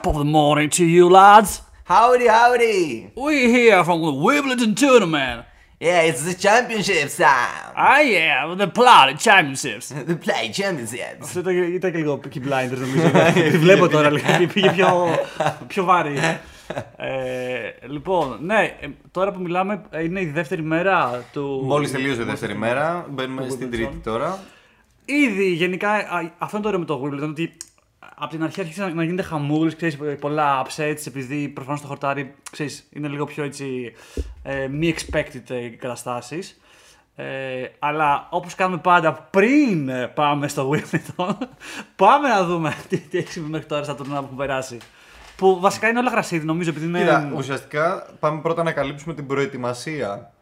Top of the morning to you, lads. Howdy, howdy! We're here from the Wimbledon tournament. Yeah, it's the championship time! Ah, yeah, the Planet Championships. The play championships! Αυτό ήταν, ήταν και λίγο Peaky Blinders νομίζω. Τη βλέπω τώρα, λίγο, πήγε πιο, πιο βάρη. Ε, λοιπόν, ναι, ε, τώρα που μιλάμε ε, είναι η δεύτερη μέρα του... Μόλις τελείωσε η δεύτερη μέρα, μπαίνουμε του στην Wimbledon. τρίτη τώρα. Ήδη γενικά, α, αυτό είναι το ωραίο με το Wimbledon, ότι από την αρχή άρχισε να, να γίνεται χαμούλης, ξέρεις, πολλά upsets, επειδή προφανώς το χορτάρι, ξέρεις, είναι λίγο πιο έτσι, ε, μη expected ε, καταστάσεις. Ε, αλλά όπως κάνουμε πάντα πριν ε, πάμε στο Wimbledon, πάμε να δούμε τι, τι έχει συμβεί μέχρι τώρα στα τουρνά που έχουν περάσει. Που βασικά είναι όλα γρασίδι, νομίζω, επειδή είναι... Κοίτα, ουσιαστικά πάμε πρώτα να καλύψουμε την προετοιμασία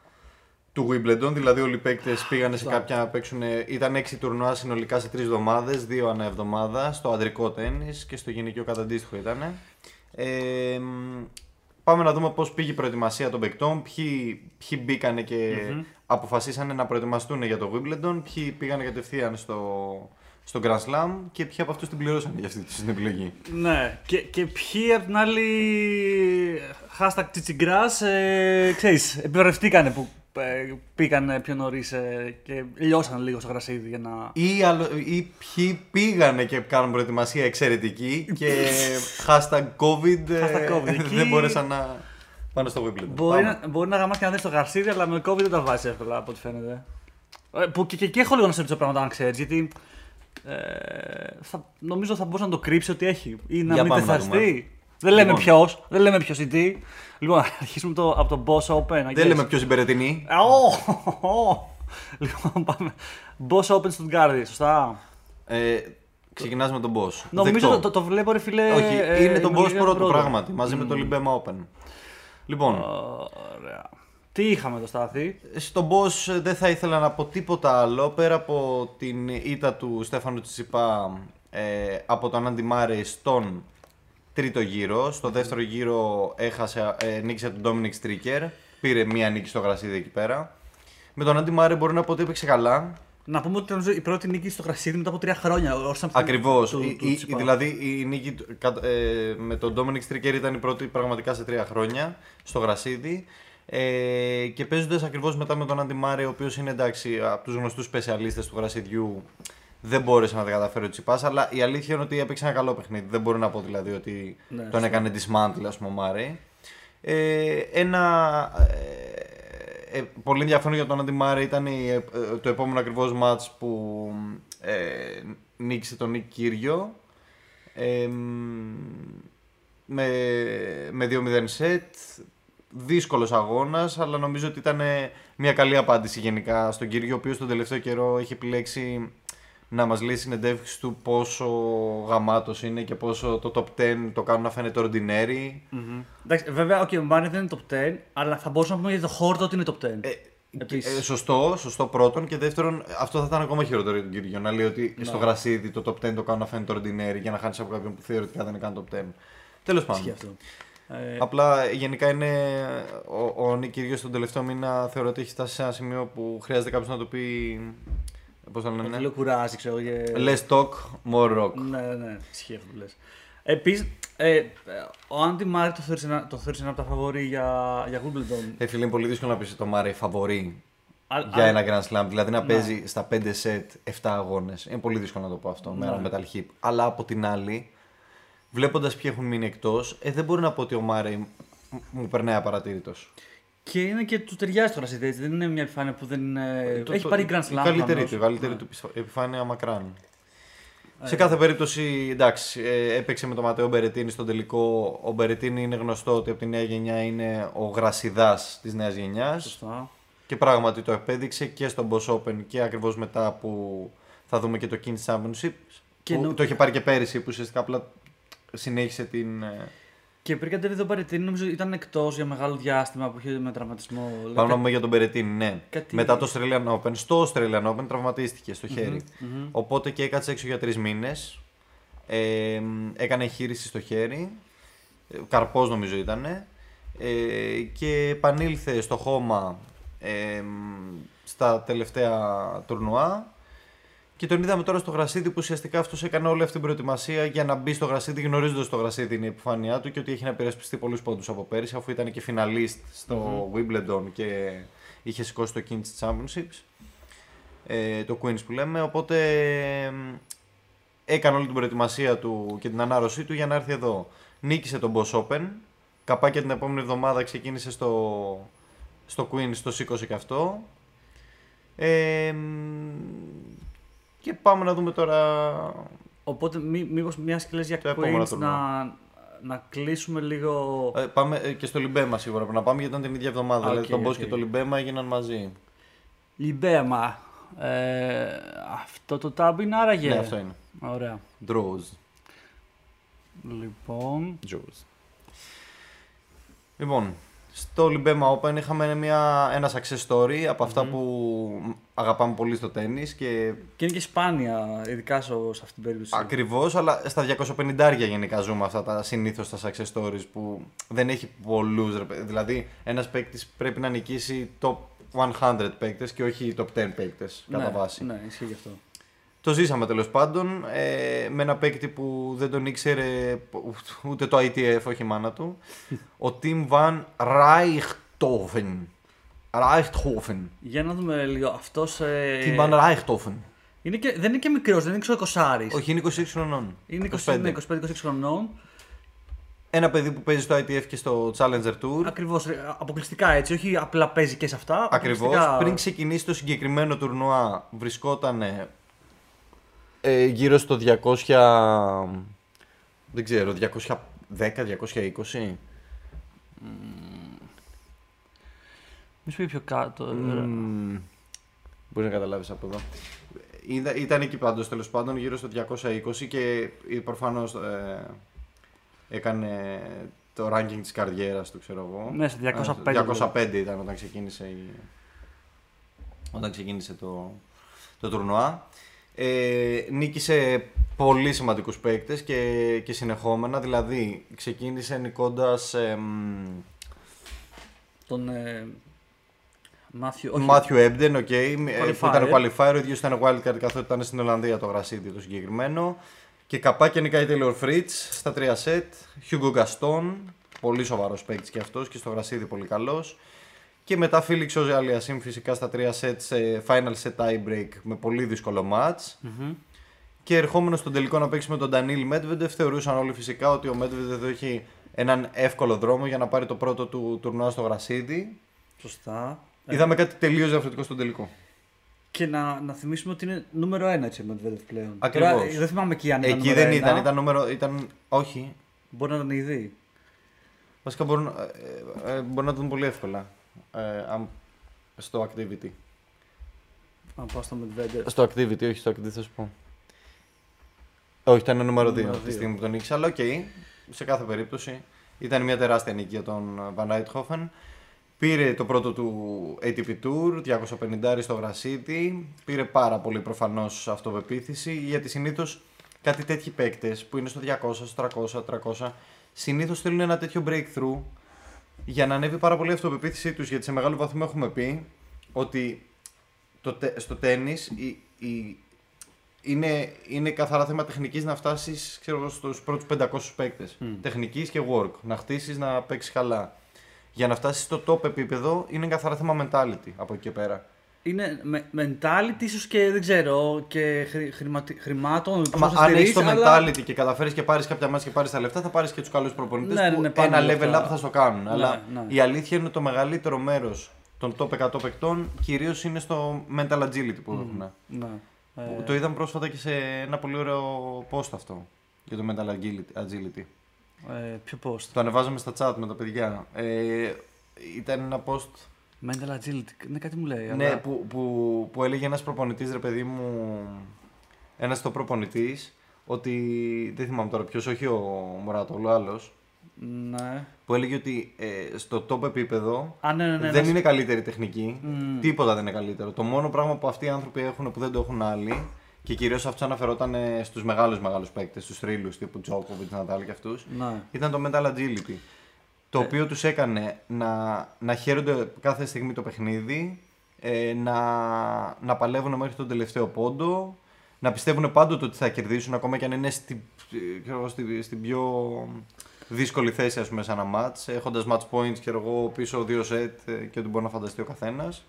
του Wimbledon. Δηλαδή, όλοι οι παίκτες πήγανε σε κάποια να παίξουν. Ήταν 6 τουρνουά συνολικά σε 3 εβδομάδες, 2 ανά εβδομάδα, στο αντρικό τέννη και στο γυναικείο κατά αντίστοιχο ήταν. Ε, μ, πάμε να δούμε πώς πήγε η προετοιμασία των παικτών, ποιοι, ποιοι μπήκανε και αποφασίσανε να προετοιμαστούν για το Wimbledon, ποιοι πήγανε κατευθείαν στο, στο Grand Slam και ποιοι από αυτούς την πληρώσαν για αυτή την επιλογή. Ναι, και, και ποιοι απ' την άλλη hashtag τσιτσιγκράς, ε, ξέρεις, επιβρευτήκανε που ε, πήγαν πιο νωρίς και λιώσαν λίγο στο γρασίδι για να... Ή, αλλο- ή ποιοι πήγανε και κάνουν προετοιμασία εξαιρετική και hashtag COVID, ε, Hashtag COVID. Εκεί- δεν μπόρεσαν να πάνε στο Wimbledon. Μπορεί Πάμε. να, μπορεί να γαμάς και να δεις το γρασίδι, αλλά με COVID δεν τα βάζει εύκολα από ό,τι φαίνεται. Ε, που και, και εκεί έχω λίγο να σε ρωτήσω πράγματα αν ξέρεις, γιατί ε, θα, νομίζω θα μπορούσε να το κρύψει ότι έχει ή να Για μην πάμε να τεθαστεί. Δεν λέμε Λοιπόν. ποιος, δεν λέμε ποιος ή τι. Λοιπόν, αρχίσουμε το, από το Boss Open. I Δεν guess. λέμε ποιος συμπεραιτηνή. Α, ω, ω. Λοιπόν, πάμε. Boss Open στο Γκάρδι, σωστά. Ε, ξεκινάς με τον boss. Νομίζω Δεκτό. το, το, το βλέπω, ρε φίλε. Όχι, ε, είναι τον με boss λίγο πρώτο πρώτο. πράγματι, μαζί με το Libema Open. Λοιπόν, Ωραία. Τι είχαμε το Στάθη; στον boss ε, δεν θα ήθελα να πω τίποτα άλλο πέρα από την ήττα του Στέφανου Τσιπά ε, από τον Άντι Μάρε στον τρίτο γύρο. Στο δεύτερο γύρο έχασε, ε, νίκησε τον Dominic Stricker. Πήρε μία νίκη στο γρασίδι εκεί πέρα. Με τον Άντι Μάρε μπορεί να πω ότι έπαιξε καλά. Να πούμε ότι νομίζω η πρώτη νίκη στο Γρασίδι μετά από τρία χρόνια. Όσο να- Ακριβώς. του- του- του Τσιπά. Δηλαδή η νίκη του- κα- ε, με τον Dominic Stricker ήταν η πρώτη πραγματικά σε τρία χρόνια στο γρασίδι. Ε, και παίζοντας ακριβώς μετά με τον Άντι Μάρε, ο οποίος είναι εντάξει από τους γνωστούς σπεσιαλίστες του γρασιδιού, δεν μπόρεσε να τα καταφέρει ο Τσιπά. Αλλά η αλήθεια είναι ότι έπαιξε ένα καλό παιχνίδι. Δεν μπορώ να πω δηλαδή ότι Ναι, τον σωστά. έκανε dismantle, ας πούμε, ο Μάρε. Ε, ένα ε, ε, πολύ ενδιαφέρον για τον Άντι Μάρε ήταν η, ε, ε, το επόμενο ακριβώς μάτς που ε, νίκησε τον Νίκ Κύριο ε, μ, με, με 2-0 σετ δύσκολος αγώνας αλλά νομίζω ότι ήταν μια καλή απάντηση γενικά στον Κύριο ο οποίος τον τελευταίο καιρό έχει επιλέξει να μας λέει συνεντεύξεις του πόσο γαμάτος είναι και πόσο το top 10 το κάνουν να φαίνεται ordinary Μμμ. Εντάξει, βέβαια, okay, ο Μάρι δεν είναι top 10, αλλά θα μπορούσαμε να πούμε για το χόρτο ότι είναι top 10. Ε, Επίσης. ε, σωστό, σωστό πρώτον. Και δεύτερον, αυτό θα ήταν ακόμα χειρότερο για τον κύριο. Να λέει ότι Ναι. στο γρασίδι το top 10 το κάνουν να φαίνεται ordinary για να χάνεις από κάποιον που θεωρητικά δεν είναι καν top 10. Τέλος Ισχύει πάντων. αυτό. Ε, Απλά γενικά είναι. Ο, ο Νίκ Κύριος τον τελευταίο μήνα θεωρώ ότι έχει φτάσει σε ένα σημείο που χρειάζεται κάποιος να του πει. Πώς το Ότι λένε; λίγο κουράζει, ξέρω. Και... Less talk, more rock. Ναι, ναι, ναι. Ισχύει αυτό που λες. Επίσης, ε, ο Άντι Μάρι το θεωρήσε ένα, το θεωρήσε ένα από τα φαβορή για, για Wimbledon; Ε, φίλε, είναι πολύ δύσκολο να πεις το Μάρε φαβορή Α- για α- ένα Grand Slam. Δηλαδή να Ναι. παίζει στα 5 σετ 7 αγώνες. Είναι πολύ δύσκολο να το πω αυτό με Ναι. ένα metal hip. Αλλά από την άλλη, βλέποντας ποιοι έχουν μείνει εκτός, ε, δεν μπορεί να πω ότι ο Μάρε μ- μου περνάει απαρατήρητος. Και είναι και του ταιριάζει το γρασίδι, έτσι. Δεν είναι μια επιφάνεια που δεν είναι. Έχει πάρει Grand Slam. Η καλύτερη προφανώς. του, η καλύτερη Ναι. του πισ- επιφάνεια μακράν. Ε. Σε κάθε περίπτωση, εντάξει, ε, έπαιξε με τον Ματέο Μπερετίνη στον τελικό. Ο Μπερετίνη είναι γνωστό ότι από τη νέα γενιά είναι ο γρασιδάς της νέας γενιάς. Σωστά. Και πράγματι το επέδειξε και στον Boss Open και ακριβώς μετά που θα δούμε και το Kings Championship. Και που νο- Το είχε πάρει και πέρυσι που ουσιαστικά απλά συνέχισε την. Ε, Και πριν κατέβει τον Παρετίνη, νομίζω ήταν εκτός για μεγάλο διάστημα που είχε με τραυματισμό. Πάμε να πούμε για τον Μπερετίνη, ναι. Κάτι- Μετά το Australian Open, στο Australian Open τραυματίστηκε στο χερι Οπότε και έκατσε έξω για τρεις μήνες. Ε, έκανε εγχείρηση στο χέρι. Ε, Καρπός νομίζω ήταν. Ε, και επανήλθε στο χώμα ε, στα τελευταία τουρνουά Και τον είδαμε τώρα στο γρασίδι που ουσιαστικά αυτός έκανε όλη αυτή την προετοιμασία για να μπει στο γρασίδι, γνωρίζοντας το γρασίδι είναι η επιφάνειά του και ότι έχει να υπερασπιστεί πολλούς πόντους από πέρυσι, αφού ήταν και φιναλίστ στο Wimbledon και είχε σηκώσει το Kings Championships. Ε, το Queens που λέμε. Οπότε ε, έκανε όλη την προετοιμασία του και την ανάρρωσή του για να έρθει εδώ. Νίκησε τον Boss Open. Καπάκια την επόμενη εβδομάδα ξεκίνησε στο, στο Queens, το σήκωσε και αυτό. Ε, και πάμε να δούμε τώρα. Οπότε, μή, μήπως μια και λες για Το επόμενο Queens τουρνουά. να, να κλείσουμε λίγο... Ε, πάμε ε, και στο Libéma σίγουρα πρέπει να πάμε γιατί ήταν την ίδια εβδομάδα. Α, δηλαδή οκ, τον Boss οκ. και το Libéma έγιναν μαζί. Libéma. Ε, αυτό το tab είναι άραγε. Ναι, αυτό είναι. Ωραία. Draws. Λοιπόν, Draws. Λοιπόν, στο Λιμπέμα Open είχαμε μια, ένα success story από αυτά που αγαπάμε πολύ στο τέννις και και είναι και σπάνια, ειδικά σε, σε αυτήν την περίπτωση. Ακριβώς, αλλά στα 250 γενικά ζούμε αυτά τα συνήθως τα success stories που δεν έχει πολλούς. Δηλαδή, ένας παίκτης πρέπει να νικήσει top 100 παίκτες και όχι top 10 παίκτες κατά ναι, βάση. Ναι, ισχύει γι' αυτό. Το ζήσαμε τέλος πάντων ε, με ένα παίκτη που δεν τον ήξερε ούτε το ITF, όχι η μάνα του. ο Tim Van Rijchthofen. Rijchthofen. Για να δούμε λίγο. Αυτός. Ε, Tim Van Rijchthofen. είναι και, δεν είναι και μικρός, δεν είναι ξέρω 20 Όχι, είναι 26 χρονών. Είναι 25. 25-26 χρονών. Ένα παιδί που παίζει στο ITF και στο Challenger Tour. Ακριβώς. Αποκλειστικά έτσι. Όχι απλά παίζει και σε αυτά. Ακριβώς. αποκλειστικά- Πριν ξεκινήσει το συγκεκριμένο τουρνουά, βρισκόταν ε, γύρω στο 200. Δεν ξέρω, 210-220. Μη σου πει πιο κάτω. ε, Μπορείς να καταλάβεις από εδώ. Είδα, ήταν εκεί πάντως τέλος πάντων γύρω στο 220 και προφανώς ε, έκανε το ranking της καριέρας του, ξέρω εγώ. Ναι, σε 205 Ε, 205 ήταν όταν ξεκίνησε, η... όταν ξεκίνησε το, το τουρνουά. Ε, νίκησε πολύ σημαντικούς παίκτες και, και συνεχόμενα, δηλαδή ξεκίνησε νικώντας εμ, Τον. Ε, Μάθιο. όχι. Μάθιου Έμπντεν, οκ, ε, που Qualifier. ήταν qualifier, ο ίδιος ήταν wildcard καθότι ήταν στην Ολλανδία το γρασίδι το συγκεκριμένο. Και καπάκια νικάει Taylor Fritz στα τρία σετ. Hugo Gaston, πολύ σοβαρός παίκτης και αυτός και στο γρασίδι πολύ καλός. Και μετά Φίλιξ ο Αλιασίμ φυσικά στα τρία σετ σε final set tie break με πολύ δύσκολο match. Μμμ. Και ερχόμενος στον τελικό να παίξει με τον Ντανίλ Μέτβεντεφ, θεωρούσαν όλοι φυσικά ότι ο Μέτβεντεφ έχει έναν εύκολο δρόμο για να πάρει το πρώτο του τουρνουά στο γρασίδι. Σωστά. Ε, Είδαμε κάτι τελείως διαφορετικό στον τελικό. Και να, να θυμίσουμε ότι είναι νούμερο 1 έτσι με Medvedev πλέον. Ακριβώς. Τώρα, δεν θυμάμαι εκεί αν ήταν Εκεί νούμερο δεν ένα. ήταν, ήταν νούμερο. Ήταν, όχι. Μπορεί να ήταν ήδη. Βασικά μπορούν, ε, ε, μπορούν να το δουν πολύ εύκολα. Ε, αν- στο activity. Αν πάω στο Medvedev. Στο activity, όχι στο activity, θα σου πω. Όχι, ήταν νούμερο 2 Νούμερο τη δύο. στιγμή που τον νίκησε. Αλλά οκ, σε κάθε περίπτωση ήταν μια τεράστια νίκη για τον Van Rijthoven. Πήρε το πρώτο του ATP Tour, 250 στο γρασίδι. Πήρε πάρα πολύ προφανώς αυτοπεποίθηση γιατί συνήθως κάτι τέτοιοι παίκτες που είναι στο 200, στο 300, 300 συνήθως θέλουν ένα τέτοιο breakthrough για να ανέβει πάρα πολύ η αυτοπεποίθησή τους. Γιατί σε μεγάλο βαθμό έχουμε πει ότι το, τε- στο τέννις η, η, είναι, είναι καθαρά θέμα τεχνικής να φτάσεις ξέρω, εγώ, στους πρώτους 500 παίκτες. Μμ. Τεχνικής και work. Να χτίσεις, να παίξεις καλά. Για να φτάσεις στο top επίπεδο είναι καθαρά θέμα mentality από εκεί και πέρα. Είναι με, mentality ίσως και δεν ξέρω και χρη, χρηματι- χρημάτων. πώς Μα θα αν έχεις στηρίξεις, το αλλά- mentality και καταφέρεις και πάρεις κάποια μάτια και πάρεις τα λεφτά, θα πάρεις και τους καλούς προπονητές Ναι, που ναι, πάνε ένα όλα level αυτά. up θα στο κάνουν. Ναι, Αλλά ναι. η αλήθεια είναι το μεγαλύτερο μέρος των top 100 παικτών κυρίως είναι στο mental agility που έχουν. Ναι. Που Ε, Το είδαμε πρόσφατα και σε ένα πολύ ωραίο post αυτό για το mental agility- agility. ε, ποιο post; Το ανεβάζαμε στα chat με τα παιδιά. Ε, ήταν ένα post Mental agility. Ναι, κάτι μου λέει. ναι, αλλά- που, που, που έλεγε ένας προπονητής, ρε παιδί μου, ένας το προπονητής, ότι δεν θυμάμαι τώρα ποιος, όχι ο Μωράτο, ο άλλος, Ναι. που έλεγε ότι ε, στο top επίπεδο Α, ναι, ναι, ναι. δεν ένας- είναι καλύτερη τεχνική. Μμ. Τίποτα δεν είναι καλύτερο. Το μόνο πράγμα που αυτοί οι άνθρωποι έχουν που δεν το έχουν άλλοι και κυρίως αυτό αναφερόταν ε, στους μεγάλους μεγάλους παίκτες, στους θρύλους τύπου Τζόκοβιτς, Νατάλ και αυτούς, Ναι. ήταν το mental agility. Το Ε. οποίο τους έκανε να, να χαίρονται κάθε στιγμή το παιχνίδι, ε, να, να παλεύουν μέχρι τον τελευταίο πόντο, να πιστεύουν πάντοτε ότι θα κερδίσουν ακόμα και αν είναι στη, ξέρω εγώ, στη- στην πιο δύσκολη θέση ας πούμε, σε ένα match, έχοντας match points και εγώ πίσω δύο set ε, και ότι μπορεί να φανταστεί ο καθένας.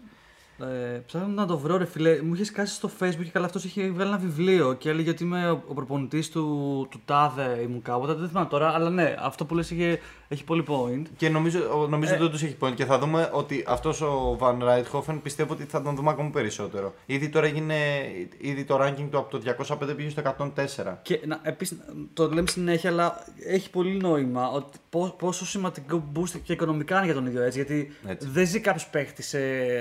Ε, ψάχνω να το βρω, ρε φίλε. Μου είχε κάσει στο Facebook και καλά αυτός είχε βγάλει ένα βιβλίο και έλεγε ότι είμαι ο προπονητής του, του Τάδε ήμουν κάποτε. Δεν θυμάμαι τώρα, αλλά ναι, αυτό που λες είχε, έχει πολύ point. Και νομίζω, νομίζω Ε. ότι όντως έχει point και θα δούμε ότι αυτός ο Van Rijthofen πιστεύω ότι θα τον δούμε ακόμα περισσότερο. Ήδη τώρα έγινε, ήδη το ranking του από το 205 πήγε στο 104. Και να, επίσης, το λέμε συνέχεια, αλλά έχει πολύ νόημα ότι πό- πόσο σημαντικό boost και οικονομικά είναι για τον ίδιο έτσι. Γιατί Έτσι. δεν ζει κάποιος παίχτη,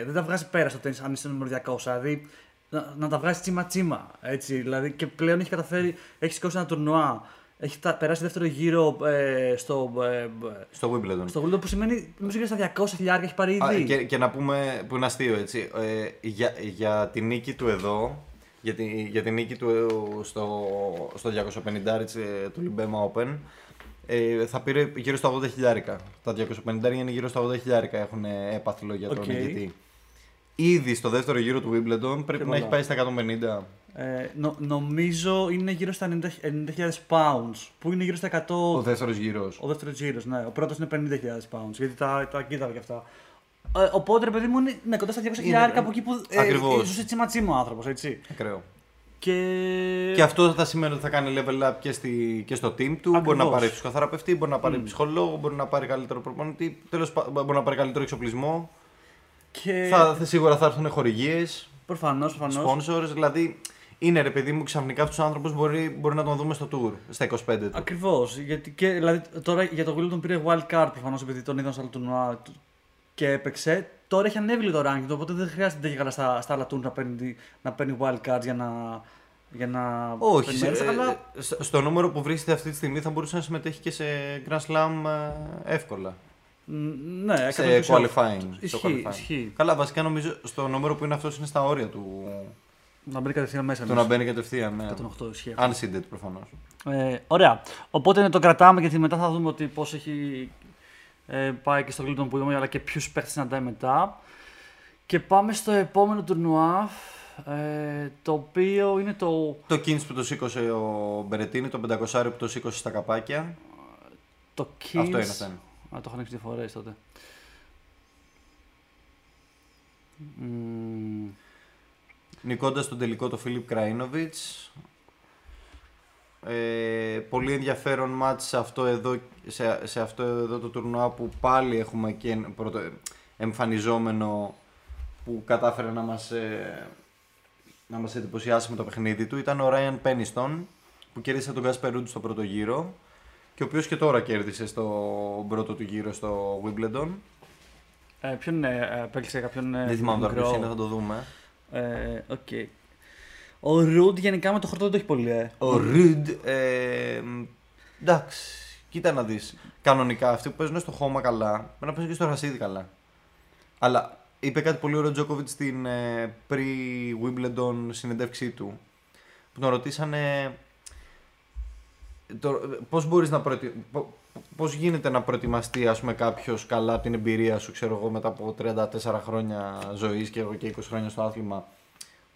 δεν τα βγάζει πέρα στο τέννη αν είσαι νούμερο 200. Δηλαδή να, να τα βγάζεις τσίμα τσίμα. Έτσι, δηλαδή, και πλέον έχει καταφέρει, έχει σηκώσει ένα τουρνουά. Έχει τα, περάσει δεύτερο γύρο ε, στο, ε, Στο Wimbledon. στο Wimbledon που σημαίνει νομίζω γύρω στα 200 χιλιάρια έχει πάρει Α, ήδη. και, και να πούμε που είναι αστείο έτσι. Ε, για, για την νίκη του εδώ, για, τη, για την νίκη του ε, στο, στο 250 έτσι, ε, του Libéma Open, ε, θα πήρε γύρω στα 80 χιλιάρικα. Τα 250 είναι γύρω στα 80 χιλιάρικα έχουν έπαθλο για τον Οκ. νικητή. Ήδη στο δεύτερο γύρο του Wimbledon πρέπει να πολλά. έχει πάει στα 150. Ε, νο- νομίζω είναι γύρω στα 90 90.000 pounds, που είναι γύρω στα 100 Ο δεύτερος γύρος. Ο δεύτερος γύρος, ναι. Ο πρώτος είναι 50.000 pounds. Γιατί τα, τα κοίταγα και αυτά. Ε, οπότε, ρε παιδί μου, είναι ναι, κοντά στα 200 χιλιάρικα από εκεί που. Ε, Ακριβώς. ζούσε τσίμα τσίμα ο άνθρωπος, έτσι. Ακραίο. Και. Και αυτό θα σημαίνει ότι θα κάνει level up και, στη, και στο team του. Μπορεί να Ακριβώς. πάρει ψυχοθεραπευτή, μπορεί να πάρει ψυχολόγο, μπορεί να πάρει καλύτερο προπονητή. Τέλος μπορεί να πάρει καλύτερο εξοπλισμό. Και... Θα, θα, σίγουρα θα έρθουν χορηγίες, Προφανώς, προφανώς. sponsors. Δηλαδή είναι ρε παιδί μου, ξαφνικά αυτούς τους άνθρωπους μπορεί, μπορεί να τον δούμε στο tour στα 25 του. Ακριβώς. Γιατί και, δηλαδή, τώρα για το Wimbledon πήρε wild card προφανώς επειδή τον είδαν στα άλλα τουρνουά του και έπαιξε. Τώρα έχει ανέβει λίγο το ranking, οπότε δεν χρειάζεται για καλά στα, στα άλλα tour να παίρνει, να παίρνει wild cards για να. Για να Όχι, παίρνει σε- μέρος, ε, αλλά στο- στο νούμερο που βρίσκεται αυτή τη στιγμή θα μπορούσε να συμμετέχει και σε Grand Slam ε, εύκολα. Μ, ναι, Σε 100%. qualifying. στο Ισχύει, qualifying. ισχύει. Καλά, βασικά νομίζω στο νούμερο που είναι αυτός είναι στα όρια του. Να μπαίνει κατευθείαν μέσα. Το να εννοείς. μπαίνει κατευθείαν. Ναι. 108 ισχύει. Unseeded προφανώς. Ε, ωραία. Οπότε ναι, το κρατάμε γιατί μετά θα δούμε ότι πώς έχει ε, πάει και στο Γκλίτον που είδαμε, αλλά και ποιους παίχτες συναντάει μετά. Και πάμε στο επόμενο τουρνουά. Ε, το οποίο είναι το. Το Kings που το σήκωσε ο Μπερετίνη, το 500 που το σήκωσε στα καπάκια. Το Kings. Αυτό είναι, αυτό είναι. Α, το έχω ανοίξει δύο φορές τότε. Μμμ, Νικώντας τον τελικό το Φίλιπ Κραίνοβιτ. Ε, πολύ ενδιαφέρον μάτς σε αυτό, εδώ, σε, σε αυτό εδώ το τουρνουά που πάλι έχουμε και ένα πρωτο, εμφανιζόμενο που κατάφερε να μας, ε, να μας εντυπωσιάσει με το παιχνίδι του ήταν ο Ράιαν Πένιστον που κέρδισε τον Γκάσπερ Ρούντ στο πρώτο γύρο και ο οποίος και τώρα κέρδισε στο πρώτο του γύρο στο Wimbledon. Ε, ποιον είναι, ε, απέκλεισε κάποιον. ε, Δεν θυμάμαι τώρα μικρό; ποιος είναι, θα το δούμε. Ε, οκ. Ο Ρουντ γενικά με το χορτό δεν το έχει πολύ, ε. Ο Ρουντ. Ε, εντάξει, κοίτα να δεις. Κανονικά αυτοί που παίζουν στο χώμα καλά, πρέπει να παίζουν και στο γρασίδι καλά. Αλλά είπε κάτι πολύ ωραίο ο Τζόκοβιτς στην ε, pre-Wimbledon συνεντεύξή του. Που τον ρωτήσανε. Το, πώς μπορείς να προετοι... πο- Πώς γίνεται να προετοιμαστεί ας πούμε κάποιος καλά από την εμπειρία σου ξέρω εγώ μετά από 34 χρόνια ζωής και εγώ και 20 χρόνια στο άθλημα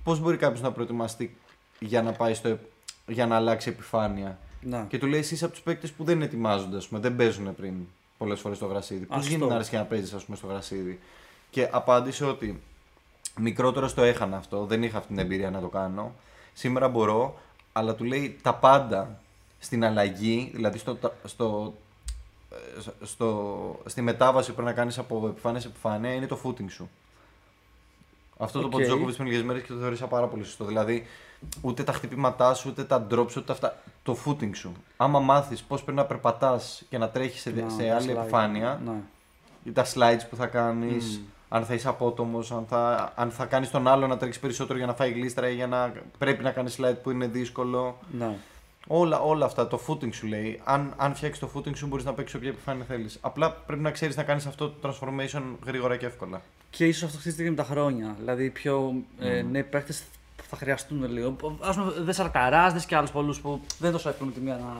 Πώς μπορεί κάποιος να προετοιμαστεί για να πάει στο, για να αλλάξει επιφάνεια; Να. Και του λέει: Εσύ είσαι από τους παίκτες που δεν ετοιμάζονται, ας πούμε, δεν παίζουν πριν πολλές φορές στο γρασίδι. Πώς Αυτό. γίνεται να αρέσει να παίζεις, ας πούμε, στο γρασίδι; Και απάντησε ότι μικρότερος το έχανα αυτό, δεν είχα αυτή την εμπειρία να το κάνω. Σήμερα μπορώ, αλλά του λέει τα πάντα στην αλλαγή, δηλαδή στο, στο, ε, στο, στη μετάβαση που πρέπει να κάνεις από επιφάνεια σε επιφάνεια είναι το footing σου. Αυτό το Οκ. είπε ο Τζόκοβιτ πριν λίγες μέρες και το θεωρήσα πάρα πολύ σωστό. Δηλαδή, ούτε τα χτυπήματά σου, ούτε τα drops, ούτε αυτά. Το footing σου. Άμα μάθεις πώς πρέπει να περπατάς και να τρέχεις σε, Να, σε τα άλλη slide. επιφάνεια, Ναι. ή τα slides που θα κάνεις, Μμμ. αν θα είσαι απότομος, αν θα, αν θα κάνεις τον άλλο να τρέξεις περισσότερο για να φάει γλίστρα ή για να πρέπει να κάνεις slide που είναι δύσκολο. Ναι. Όλα, όλα αυτά, το footing σου λέει. Αν, αν φτιάξεις το footing σου, μπορείς να παίξεις όποια επιφάνεια θέλεις. Απλά πρέπει να ξέρεις να κάνεις αυτό το transformation γρήγορα και εύκολα. Και ίσως αυτό χτίζεται και με τα χρόνια. Δηλαδή, πιο ε, νέοι παίχτες θα χρειαστούν λίγο. Α πούμε, δεν σαρκαράς, δες και άλλους πολλούς που δεν είναι τόσο εύκολο με τη μία να,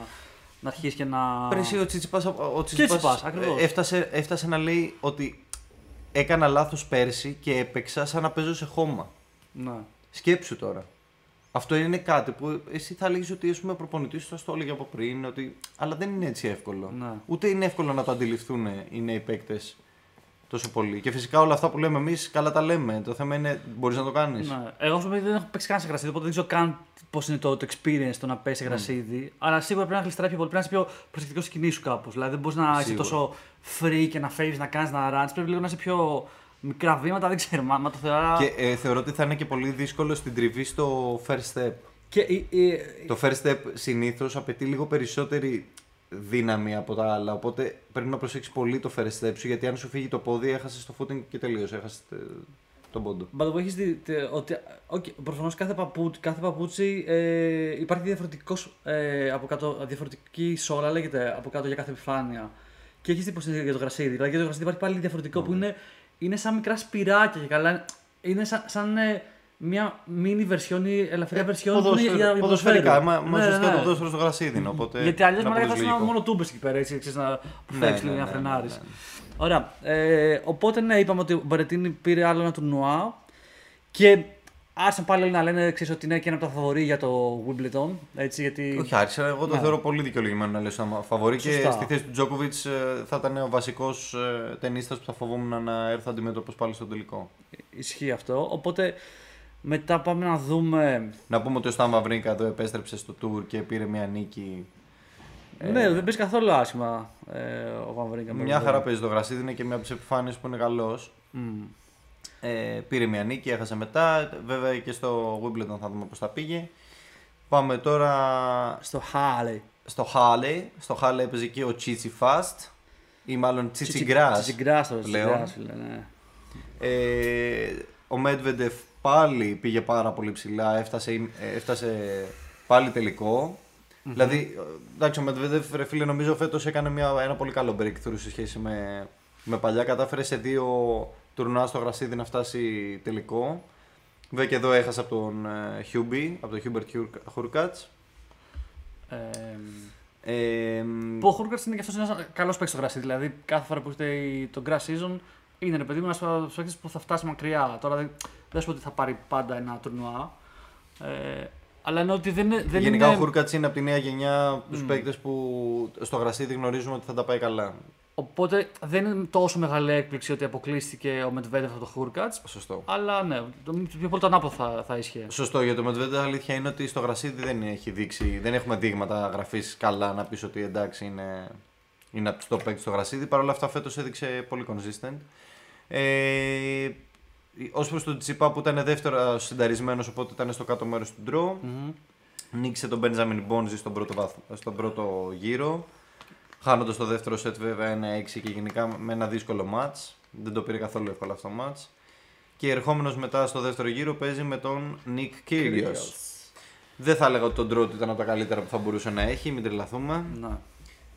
να αρχίσεις και να. Πέρυσι ο Τσίτσιπας, ο Τσίτσιπας Τσίτσιπας, ακριβώς. ε, έφτασε, έφτασε να λέει ότι έκανα λάθος πέρσι και έπαιξα σαν να παίζω σε χώμα. Ναι. Σκέψου τώρα. Αυτό είναι κάτι που εσύ θα λέγεις ότι ο προπονητής σου θα το έλεγε από πριν, ότι... αλλά δεν είναι έτσι εύκολο. Ναι. Ούτε είναι εύκολο να το αντιληφθούν οι νέοι παίκτες τόσο πολύ. Και φυσικά όλα αυτά που λέμε εμείς, καλά τα λέμε. Το θέμα είναι, μπορείς να το κάνεις. Ναι. Εγώ πούμε, δεν έχω παίξει καν σε γρασίδι, οπότε δεν ξέρω καν πώς είναι το, το experience το να πέσει σε γρασίδι. Αλλά σίγουρα πρέπει να γλιστράει πιο πολύ. Πρέπει να είσαι πιο προσεκτικός στη σκηνή σου κάπως. Δηλαδή δεν μπορείς να είσαι Σίγουρα. τόσο free και να φεύγεις, να κάνεις να ράνει. Πρέπει λίγο να είσαι πιο μικρά βήματα, δεν ξέρω. Μα, μα το θεωρώ. Και ε, θεωρώ ότι θα είναι και πολύ δύσκολο στην τριβή στο first step. Και, η- η- Το first step συνήθως απαιτεί λίγο περισσότερη δύναμη από τα άλλα. Οπότε πρέπει να προσέξεις πολύ το first step σου γιατί αν σου φύγει το πόδι, έχασες το footing και τελείωσε. Έχασες ε, τον πόντο. By the way, έχεις δει τε- ότι okay, προφανώς κάθε, παπού, κάθε παπούτσι ε, υπάρχει διαφορετικός, ε, από κάτω, διαφορετική σόλα λέγεται από κάτω για κάθε επιφάνεια. Και έχεις δει πώς είναι για το γρασίδι. Δηλαδή για το γρασίδι υπάρχει πάλι διαφορετικό που είναι, είναι σαν μικρά σπυράκια και καλά. Είναι σαν, σαν ε, μια mini version ή ελαφριά version που είναι για, για Ποδοσφαιρικά. ποδοσφαίρο. Μα, μας Ναι, ουσιαστικά ναι. το ποδόσφαιρο στο γρασίδι είναι. Οπότε Γιατί αλλιώς είναι με απολύτως λέγανε λογικό. μόνο τούμπες εκεί πέρα, έτσι, ξέρεις, να που Ναι, φεύγεις ναι, λίγο, να ναι, φρενάρει. ναι, ναι. Ωραία. Ε, οπότε ναι, είπαμε ότι ο Μπερετίνη πήρε άλλο ένα τουρνουά και άρχισαν πάλι όλοι να λένε ξέρεις, ότι είναι και ένα από τα φαβορή για το Wimbledon. Έτσι, γιατί... Όχι, άρχισα. Εγώ το Ναι. θεωρώ πολύ δικαιολογημένο να λες ένα φαβορή και Σωστά. στη θέση του Τζόκοβιτ θα ήταν ο βασικός ταινίστα που θα φοβόμουν να έρθει αντιμέτωπος πάλι στο τελικό. Ισχύει αυτό. Οπότε μετά πάμε να δούμε. Να πούμε ότι ο Σταν Βαβρίνκα εδώ επέστρεψε στο tour και πήρε μια νίκη. Ναι, δεν παίζει καθόλου άσχημα ε, ο Βαμβρίνκα. Μια χαρά παίζει το γρασίδι, είναι και μια από τις επιφάνειες που είναι καλός. Μμ. Ε, πήρε μια νίκη, έχασε μετά. Βέβαια και στο Wimbledon θα δούμε πώς θα πήγε. Πάμε τώρα Στο Χάλε. στο Χάλε. Στο Χάλε έπαιζε και ο Τσίτσι Φαστ ή μάλλον Τσίτσι Γκρά. Τσιτσιγκράς τώρα, πλέον. Τσιτσιγκράς, φίλε, ναι. Ε, ο Μέτβεντεφ πάλι πήγε πάρα πολύ ψηλά, έφτασε, ε, έφτασε πάλι τελικό. Δηλαδή, εντάξει, ο Μεντβέντεφ, ρε φίλε, νομίζω φέτος έκανε μια, ένα πολύ καλό breakthrough σε σχέση με, με παλιά. Κατάφερε σε δύο τουρνουά στο γρασίδι να φτάσει τελικό. Βέβαια και εδώ έχασε από τον ε, Χιούμπι, από τον Χιούμπερτ Χούρκατς. Ε, Ε, Που ο Χούρκατς είναι και αυτός ένας καλός παίκτης στο γρασίδι. Δηλαδή κάθε φορά που έχετε η- το grass season είναι ρε παιδί μου ένας παίκτης που θα φτάσει μακριά. Τώρα δεν, δεν σου πω ότι θα πάρει πάντα ένα τουρνουά. Ε, αλλά εννοώ ότι δεν, είναι- δεν γενικά είναι. ο Χουρκάτς είναι από τη νέα γενιά τους Μμ. παίκτες που στο γρασίδι γνωρίζουμε ότι θα τα πάει καλά. Οπότε δεν είναι τόσο μεγάλη έκπληξη ότι αποκλείστηκε ο Μετβέντεφ από το Χούρκατς. Σωστό. Αλλά ναι, το, πιο πολύ το ανάποδο θα, θα ίσχυε. Σωστό, για το Μετβέντε αλήθεια είναι ότι στο γρασίδι δεν έχει δείξει, δεν έχουμε δείγματα γραφής καλά να πεις ότι εντάξει είναι, είναι στο παίκτη στο γρασίδι. Παρ' όλα αυτά φέτος έδειξε πολύ consistent. Ε, Ω προς τον Τσιπά που ήταν δεύτερο συνταρισμένος, οπότε ήταν στο κάτω μέρος του ντρό. Μμμ. Νίκησε τον Μπέντζαμιν Μπόνζι στον πρώτο, βαθ- στον πρώτο γύρο. Χάνοντας το δεύτερο σετ βέβαια ένα 6 και γενικά με ένα δύσκολο μάτ. Δεν το πήρε καθόλου εύκολα αυτό το μάτ. Και ερχόμενος μετά στο δεύτερο γύρο παίζει με τον Νικ Κύριο. Δεν θα έλεγα ότι τον Τρότ ήταν από τα καλύτερα που θα μπορούσε να έχει, μην τρελαθούμε. Ναι.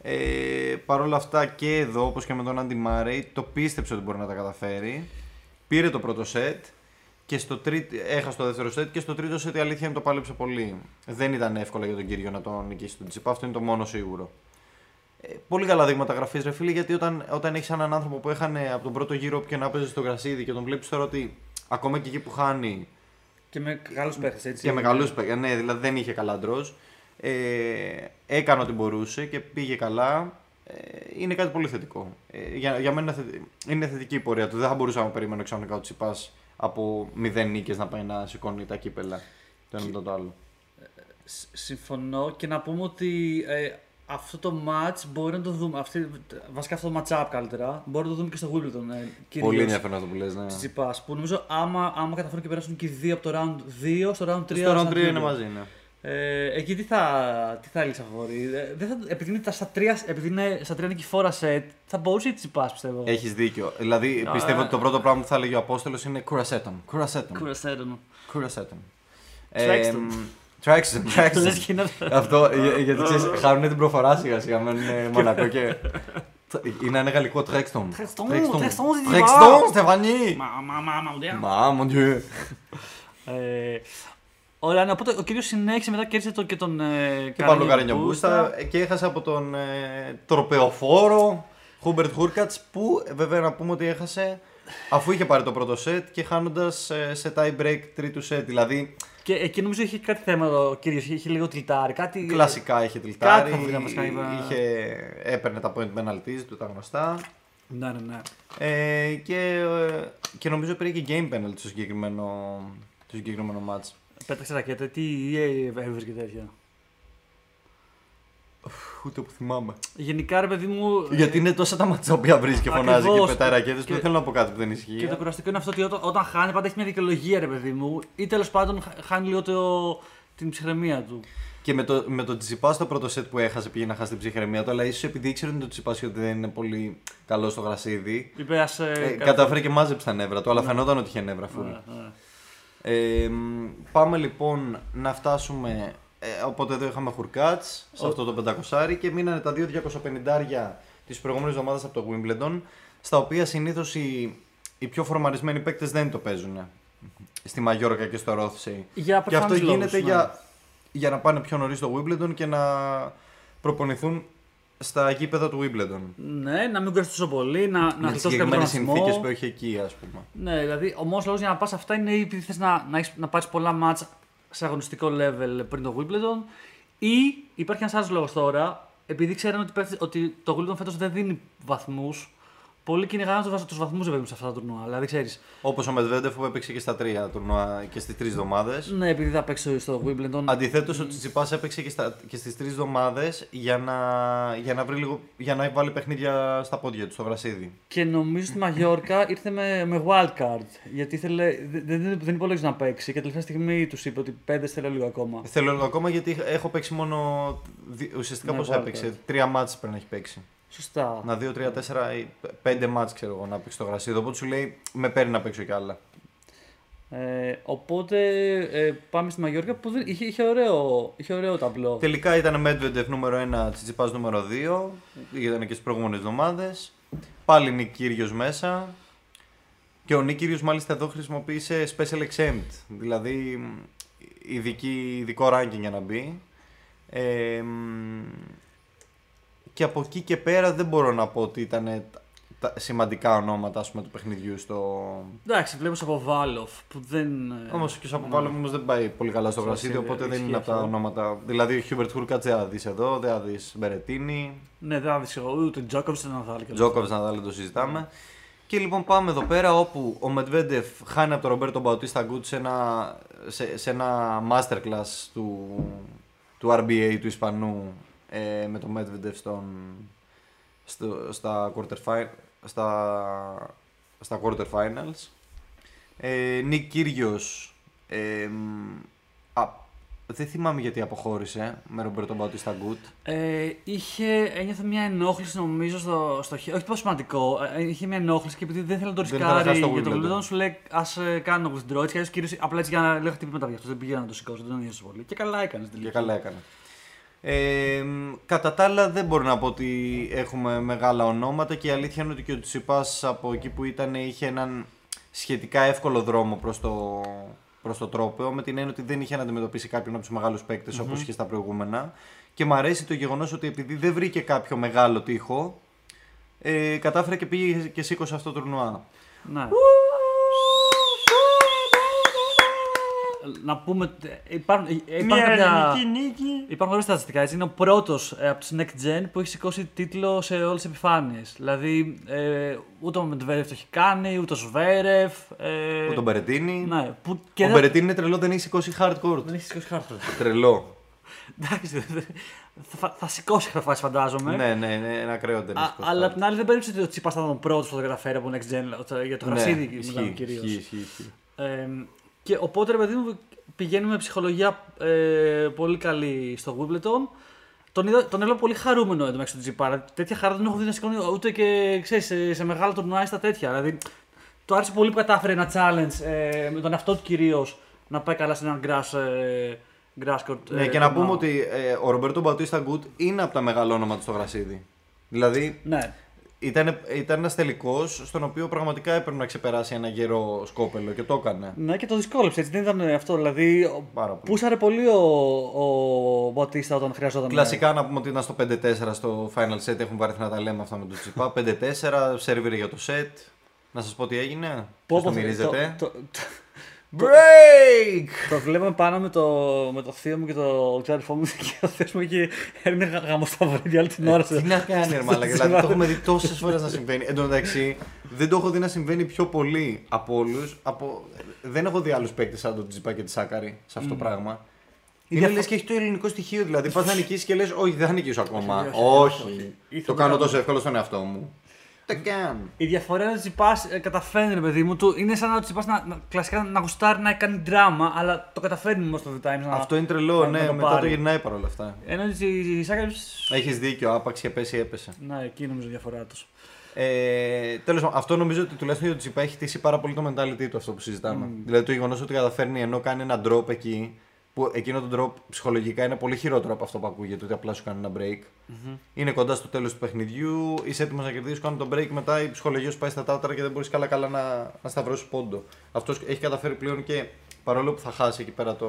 Ε, Παρ' όλα αυτά και εδώ, όπως και με τον Άντι Μάρεϊ, το πίστεψε ότι μπορεί να τα καταφέρει. Πήρε το πρώτο σετ και στο τρίτο, έχασε το δεύτερο σετ και στο τρίτο σετ η αλήθεια είναι το πάλεψε πολύ. Δεν ήταν εύκολο για τον κύριο να τον νικήσει τον Τσιπά, αυτό είναι το μόνο σίγουρο. Ε, πολύ καλά δείγματα γραφής, ρε φίλε, γιατί όταν, όταν έχεις έναν άνθρωπο που έχανε από τον πρώτο γύρο όποιον να παίζεις στο γρασίδι και τον βλέπεις τώρα ότι ακόμα και εκεί που χάνει Και με καλούς παίχτες έτσι. και με καλούς παίκτε. Ναι, δηλαδή δεν είχε καλά ντρός. Ε, έκανε ό,τι μπορούσε και πήγε καλά. Ε, είναι κάτι πολύ θετικό. Ε, για, για μένα θε- είναι θετική η πορεία του. Δεν θα μπορούσα να περιμένω ξαφνικά ο Τσιπάς από μηδέν νίκες να πάει να σηκώνει τα κύπελα το ένα μετά το άλλο. Σ- Συμφωνώ και να πούμε ότι ε, αυτό το match μπορεί να το δούμε. Αυτή, βασικά αυτό το match-up καλύτερα. Μπορεί να το δούμε και στο Wimbledon. Ε, κυρίως. Πολύ ενδιαφέρον αυτό που λες. Ναι. Τσιτσιπάς, που νομίζω άμα, άμα καταφέρουν και περάσουν και οι δύο από το round 2 στο round 3. Στο round 3 είναι μαζί, ναι. Ε, εκεί τι θα, τι θα έλειξε φαβορή. Ε, δεν θα, επειδή, είναι τα στα τρία, επειδή είναι στα τρία νικηφόρα σετ, θα μπορούσε η Τσιπάς πιστεύω. Έχεις δίκιο. Δηλαδή Α, πιστεύω ε. ότι το πρώτο πράγμα που θα έλεγε ο Απόστολος είναι κουρασέτον. Κουρασέτον. Κουρασέντον. Κουρασέτον. Τρέξτον. Τρέξτον. Τρέξτον. Λες και είναι... Αυτό για- γιατί ξέρεις, χάνουν την προφορά σιγά σιγά, μένουν Μονακό και. Είναι ένα γαλλικό τρέξτον. Τρέξτον, Τρέξτον, τρέξτον, ζητήμα. Τρέξτον, Στεφανί! Μα, μα, μα, μα, ουδέα. Μα, mon dieu. Ε, Ωραία, ναι, οπότε ο κύριος συνέχισε μετά κέρδισε το, και τον ε, Και πάνω Καρένιο Μπούστα και έχασε από τον ε, τροπεοφόρο Χούμπερτ Χούρκατ που ε, βέβαια να πούμε ότι έχασε αφού είχε πάρει το πρώτο σετ και χάνοντας σε tie break τρίτου σετ. Δηλαδή Και εκεί νομίζω είχε κάτι θέμα ο κύριος, είχε λίγο τυλτάρι. Κάτι... κλασικά είχε τυλτάρει, Κάτι θα βασικά είπα. είχε, έπαιρνε τα point penalties του, τα γνωστά. Ναι, ναι, ναι. Ε, και, ε, και νομίζω πήρε και game penalty στο συγκεκριμένο, στο συγκεκριμένο match. Πέταξε ρακέτα, τι EA έβρισκε τέτοια. Ούτε που θυμάμαι. Γενικά ρε παιδί μου. Γιατί είναι τόσα τα μάτια τα οποία βρίσκει και φωνάζει και Ακριβώς. πετάει ρακέτες που Και- δεν θέλω να πω κάτι που δεν ισχύει. Και το κουραστικό είναι αυτό ότι όταν, όταν χάνει πάντα έχει μια δικαιολογία ρε παιδί μου. Ή τέλος πάντων χα- χάνει λίγο το, την ψυχραιμία του. Και με το, με το Τσιπά στο πρώτο σετ που έχασε πήγε να χάσει την ψυχραιμία του, αλλά ίσως επειδή ήξερε ότι το Τσιπά ότι δεν είναι πολύ καλό στο γρασίδι. Είπε ας. ε, Ε, κάτι- κατάφερε και μάζεψε τα νεύρα του, αλλά φαινόταν ότι είχε νεύρα φουλ. Ναι, ναι. Ε, μ, πάμε λοιπόν να φτάσουμε. Ε, οπότε εδώ είχαμε Χουρκάτς σε Ο- αυτό το 500 και μείνανε τα δύο 250 της προηγούμενης εβδομάδα από το Wimbledon, στα οποία συνήθως οι, οι πιο φορμαρισμένοι παίκτες δεν το παίζουν. Στη Μαγιόρκα και στο Rothsey. Για Και αυτό προφανείς λόγους, γίνεται ναι. για, για να πάνε πιο νωρίς στο Wimbledon και να προπονηθούν στα γήπεδα του Wimbledon. Ναι, να μην κουραστεί τόσο πολύ, να, να με τις γλιτώσει κάποιο συγκεκριμένες τραυματισμό. συνθήκες που έχει εκεί, ας πούμε. Ναι, δηλαδή ο μόνος λόγος για να πας αυτά είναι ή επειδή θες να, να, έχεις- να πάρεις πολλά μάτσα σε αγωνιστικό level πριν το Wimbledon, ή υπάρχει ένας άλλος λόγος τώρα, επειδή ξέρουν ότι, πέφτει- ότι το Wimbledon φέτος δεν δίνει βαθμούς. Πολλοί κυνηγάνε τους τους βαθμούς βέβαια σε αυτά τα τουρνουά. Δηλαδή ξέρεις. Όπως ο Μετβέντεφ που έπαιξε και στα τρία τουρνουά και στις τρεις εβδομάδες. Ναι, επειδή θα παίξει στο Wimbledon. Αντιθέτως, ο Τσιτσιπάς έπαιξε και, στα, και στις τρεις εβδομάδες για να, για, να βρει λίγο, για να βάλει παιχνίδια στα πόδια του, στο γρασίδι. Και νομίζω στη Μαγιόρκα ήρθε με, με wildcard. Γιατί ήθελε, δεν, δεν, δεν υπολόγιζε να παίξει και τελευταία στιγμή τους είπε ότι πέντε θέλω λίγο ακόμα. Θέλω λίγο ακόμα γιατί έχω παίξει μόνο. δι- Ουσιαστικά Ναι, πώς wildcard. έπαιξε. Τρία μάτς πρέπει να έχει παίξει. Σωστά. Να δύο, τρία, τέσσερα, ή πέντε μάτς ξέρω εγώ να παίξει το γρασίδι. Οπότε σου λέει με παίρνει να παίξω κι άλλα. Ε, οπότε ε, πάμε στη Μαγιόρκα που δεν, είχε, είχε, ωραίο, είχε ωραίο ταμπλό. Τελικά ήταν Medvedev νούμερο 1, Τσιτσιπάς νούμερο 2. Ήταν και στις προηγούμενες εβδομάδες. Πάλι Νίκ Κύριος μέσα. Και ο Νίκ Κύριος μάλιστα εδώ χρησιμοποίησε special exempt. Δηλαδή μ, ειδική, ειδικό ranking για να μπει. Ε, μ, και από εκεί και πέρα δεν μπορώ να πω ότι ήταν τα σημαντικά ονόματα ας πούμε, του παιχνιδιού στο, Εντάξει, βλέπω Σαποβάλοφ που δεν. ε, Όμως και ο Σαποβάλοφ όμως δεν πάει πολύ καλά στο Στο γρασίδι, γρασίδι, οπότε δεν ισχύει είναι από τα αυτό. ονόματα. Δηλαδή ο Χιούμπερτ Χούρκατς δεν θα δεις εδώ, δεν θα δεις Μπερετίνι, Ναι, δεν θα δεις εδώ ούτε Τζόκοβιτ ούτε Ναδάλ. και όλα Τζόκοβιτ αυτά. να δεν το συζητάμε. Και λοιπόν πάμε εδώ πέρα όπου ο Μεντβέντεφ χάνει από τον Ρομπέρτο Μπαουτίστα Αγκούτ σε ένα, σε, σε ένα masterclass του, του RBA του Ισπανού ε, με τον Μετβέντεφ στον, στο, στα, quarter fi- στα, στα quarter finals. Ε, Νίκ Κύριος ε, μ, α, δεν θυμάμαι γιατί αποχώρησε με Ρομπέρτο Μπαουτίστα Γκούτ. Ε, είχε, ένιωθε μια ενόχληση νομίζω στο, στο χέρι. Όχι τόσο σημαντικό. Ε, είχε μια ενόχληση και επειδή δεν θέλει να το Δεν ήθελε να ρισκάρει χάσει το για το Wimbledon. Wimbledon, σου λέει Α κάνω withdraw. Έτσι κι αλλιώ κυρίω απλά έτσι για να λέω χτυπήματα για αυτό. Δεν πήγαινα να το σηκώσω, δεν τον νοιάζει πολύ. Και καλά έκανε. Και καλά έκανε. Ε, μ, κατά τα άλλα δεν μπορώ να πω ότι έχουμε μεγάλα ονόματα και η αλήθεια είναι ότι και ο Τσιπάς από εκεί που ήταν είχε έναν σχετικά εύκολο δρόμο προς το, προς το τρόπαιο με την έννοια ότι δεν είχε να αντιμετωπίσει κάποιον από τους μεγάλους παίκτες όπως είχε στα προηγούμενα και μου αρέσει το γεγονός ότι επειδή δεν βρήκε κάποιο μεγάλο τείχο ε, κατάφερε και πήγε και σήκωσε αυτό το τουρνουά. Ναι. Να πούμε. ότι Υπάρχουν, υπάρχουν, κάποια, νίκη. υπάρχουν ωραία στατιστικά. Έτσι. Είναι ο πρώτος από τους Next Gen που έχει σηκώσει τίτλο σε όλες τις επιφάνειες. Δηλαδή, ε, ούτε ο Μετβέρεφ το έχει κάνει, ούτε ο Σβέρεφ. Ε, Ο τον Μπερετίνη. Ναι, που και Ο δεν- Μπερετίνη είναι τρελό, δεν έχει σηκώσει hardcore. Δεν έχει σηκώσει χάρτη. Τρελό. Εντάξει, δε- δε- θα, θα σηκώσει κάποια φάση φαντάζομαι. Ναι, ναι, ναι, ένα ακραίο δεν Α, έχει σηκώσει αλλά hardcore. απ' την άλλη δεν περίπτωσε ότι ο Τσίπας θα ήταν ο πρώτος που το καταφέρει από Next Gen το- για το γρασίδι ναι, μιλάμε ισχύει, κυρίως. ισχύει, ισχύει, ισχύει. Ε, και οπότε ρε παιδί μου πηγαίνουμε με ψυχολογία ε, πολύ καλή στο Wimbledon. Τον, είδα, τον έβλεπα πολύ χαρούμενο εδώ μέσα στο Τζιπάρα. Τέτοια χαρά δεν έχω δει να σηκώνει ούτε και ξέρεις, σε, σε μεγάλο τουρνουά ή στα τέτοια. Δηλαδή, του άρεσε πολύ που κατάφερε ένα challenge ε, με τον εαυτό του κυρίως να πάει καλά σε έναν grass, ε, grass court. Ναι, ε, και να τουρνουά. πούμε ότι ε, ο Ρομπέρτο Μπαουτίστα Γκουτ είναι από τα μεγάλα ονόματα στο γρασίδι. Δηλαδή Ναι, ήταν, ήταν ένας τελικός στον οποίο πραγματικά έπρεπε να ξεπεράσει ένα γερό σκόπελο και το έκανε. ναι, και το δυσκόλεψε έτσι. Δεν ήταν αυτό. Δηλαδή, ο- Πάρα πολύ. πούσαρε πολύ ο, ο Μπατίστα όταν χρειαζόταν. Κλασικά να πούμε ότι ήταν στο 5-4 στο final set. Έχουν βαρεθεί να τα λέμε αυτά με τον Τσιπά. 5-4, σερβίρε για το set. Να σας πω τι έγινε. Πω, Πώς πω, το μυρίζετε. το- το- το- Break! Το βλέπαμε πάνω με το, με το θείο μου και το ξάδερφό μου και ο θείος μου είχε έρνει γάμο στα βράδια όλη την ώρα. Τι να κάνει, ρε μαλάκα. Δηλαδή το έχουμε δει τόσες φορές να συμβαίνει. Εν τω μεταξύ, δεν το έχω δει να συμβαίνει πιο πολύ από όλους. Από... Δεν έχω δει άλλους παίκτες σαν τον Τζιπά και τη Σάκαρη σε αυτό το πράγμα. Είναι διαφο- λες και έχει το ελληνικό στοιχείο. Δηλαδή, πας να νικήσεις και λες: Όχι, δεν θα νικήσω ακόμα. Όχι, όχι, Όχι. όχι. Ήθελα Το να κάνω κάνω. τόσο εύκολο στον εαυτό μου. Δεν κάνω. Η διαφορά είναι ότι ο Τσιπάς ε, καταφέρνει, ρε παιδί μου, του, είναι σαν να ο Τσιπάς να, να, κλασικά να γουστάρει να κάνει δράμα, αλλά το καταφέρνει όμως στο The Times. Να, Αυτό είναι τρελό, να- ναι. να το Μετά το πάρει. γυρνάει παρόλα αυτά. Ενώ η, η Σάκαρη. Έχεις δίκιο. Άπαξ και πέσει, έπεσε. Ναι, εκεί νομίζω η διαφορά τους. Ε, Τέλος πάντων, αυτό νομίζω ότι τουλάχιστον για τον Τσιπά έχει χτίσει πάρα πολύ το mentality του αυτό που συζητάμε. Mm. Δηλαδή το γεγονός ότι καταφέρνει ενώ κάνει ένα drop εκεί, που εκείνο το drop ψυχολογικά είναι πολύ χειρότερο από αυτό που ακούγεται, ότι απλά σου κάνει ένα break. Είναι κοντά στο τέλος του παιχνιδιού, είσαι έτοιμος να κερδίσεις, κάνει το break, μετά η ψυχολογία σου πάει στα τάταρα και δεν μπορείς καλά-καλά να, να σταυρώσεις πόντο. Αυτός έχει καταφέρει πλέον και παρόλο που θα χάσει εκεί πέρα το,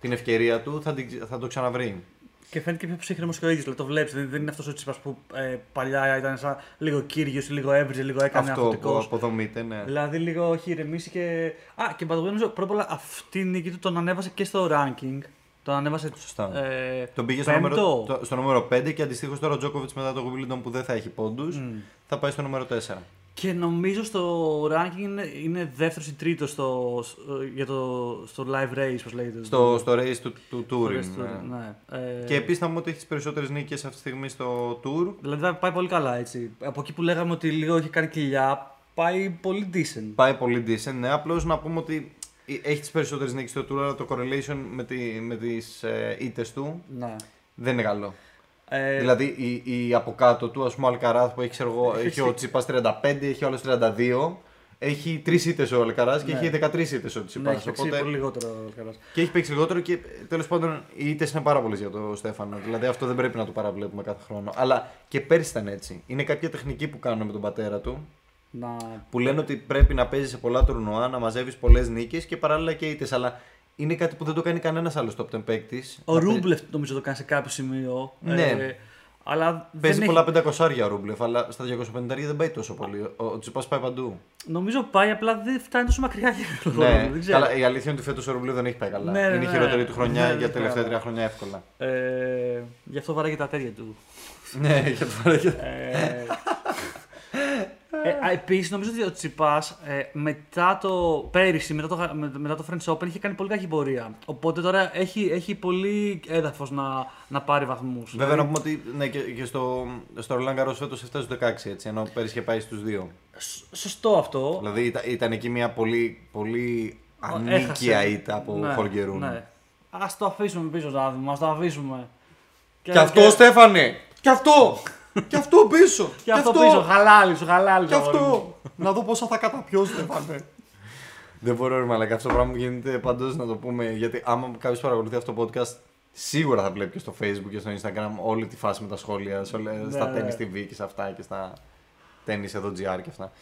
την ευκαιρία του, θα, την- θα το ξαναβρει. Και φαίνεται και πιο ψύχρεμος και ο ίδιο. Δηλαδή το βλέπεις. Δεν, δεν είναι αυτός ο Τσιπά που ε, παλιά ήταν σαν λίγο κύριος, λίγο έβριζε, λίγο έκανε Αυτό που αυτοτικό. αποδομείται, ναι. Δηλαδή λίγο έχει ηρεμήσει και. Α, και παντού νομίζω πρώτα απ' όλα αυτή η νίκη του τον ανέβασε και στο ranking. Τον ανέβασε. Σωστά. Ε, Τον πήγε στο πέμπτο. νούμερο, το- στο νούμερο 5 και αντιστοίχως τώρα ο Τζόκοβιτ μετά το Wimbledon που δεν θα έχει πόντους Μμ. θα πάει στο νούμερο 4. Και νομίζω στο ranking είναι, είναι δεύτερος ή τρίτος στο, για το, στο live race, πώς λέγεται. Στο, στο race του, του Στο Touring. race του- ναι. ναι. Ε, Και επίσης θα μου ότι έχεις τι περισσότερες νίκες αυτή τη στιγμή στο Tour. Δηλαδή πάει πολύ καλά έτσι. Από εκεί που λέγαμε ότι λίγο είχε κάνει κοιλιά, πάει πολύ decent. Πάει πολύ decent. Ναι, απλώς να πούμε ότι έχεις τις περισσότερες νίκες στο Tour, αλλά το correlation με, τη, με τις ε, ήττες του Ναι. δεν είναι καλό. Ε, Δηλαδή η, η από κάτω του, ας πούμε, ο Αλκαράθ που έχει, ξέρω εγώ, Έχει έχει ο Τσιπά 35, έχει ο άλλος 32. Έχει τρεις ήττες ο Αλκαράθ και Ναι. έχει 13 ήττες ο ναι, Τσιπά. έχει παίξει πολύ λιγότερο ο Αλκαράς. Και έχει παίξει λιγότερο και τέλος πάντων οι ήττες είναι πάρα πολλές για τον Στέφανο. Δηλαδή αυτό δεν πρέπει να το παραβλέπουμε κάθε χρόνο. Αλλά και πέρσι ήταν έτσι. Είναι κάποια τεχνική που κάνουν με τον πατέρα του Να... που λένε ότι πρέπει να παίζεις σε πολλά τουρνουά, να μαζεύεις πολλές νίκες και παράλληλα και ήττες. Αλλά είναι κάτι που δεν το κάνει κανένας άλλος top 10 παίκτης. Ο Ρούμπλεφ νομίζω το κάνει σε κάποιο σημείο. Ναι. Ε, αλλά Παίζει δεν πολλά έχει... πεντακοσάρια ο Ρούμπλεφ, αλλά στα 250 δεν πάει τόσο πολύ. Ο, ο Τσιπά πάει παντού. Νομίζω πάει, απλά δεν φτάνει τόσο μακριά για τον λόγο. ναι, δεν ξέρω. καλά, η αλήθεια είναι ότι φέτος ο Ρούμπλεφ δεν έχει πάει καλά. Ναι, ναι, είναι η ναι. χειρότερη του χρονιά Ναι, για δεν τα τελευταία πάει τρία χρόνια εύκολα. Ε, γι' αυτό βαράγει τα τέρια του. ναι, για το παράδειγμα. Ε, ε, Επίσης, νομίζω ότι ο Τσιπάς ε, μετά το. πέρυσι, μετά το, γα- με- μετά το French Open, είχε κάνει πολύ κακή πορεία. Οπότε τώρα έχει, έχει πολύ έδαφος να, να πάρει Δηλαδή, βαθμούς. Βέβαια να πούμε ότι ναι, και, και στο, στο Roland Garros φέτος έφτασε στους 16 έτσι, ενώ πέρυσι είχε πάει στους 2. Σωστό αυτό. Δηλαδή ήταν, ήταν εκεί μια πολύ, πολύ ανίκια Έχασε. ήττα από ναι, Χολγκερούν. Ναι. Α το αφήσουμε πίσω, Ζάδι μου, ας το αφήσουμε. Και αυτό Στέφανε! Και αυτό! Και αυτό πίσω! Και αυτό πίσω, χαλάλι σου, χαλάλι Και σου. αγόρι μου. αυτό! να δω πόσα θα καταπιώ, Στέφανε. Δεν μπορώ, ρε Μαλάκα, αυτό το πράγμα γίνεται παντός να το πούμε. Γιατί άμα κάποιος παρακολουθεί αυτό το podcast, σίγουρα θα βλέπει και στο Facebook και στο Instagram όλη τη φάση με τα σχόλια, σε όλα- Ναι, στα ναι. tennis TV και σε αυτά και στα tennis εδώ GR και αυτά.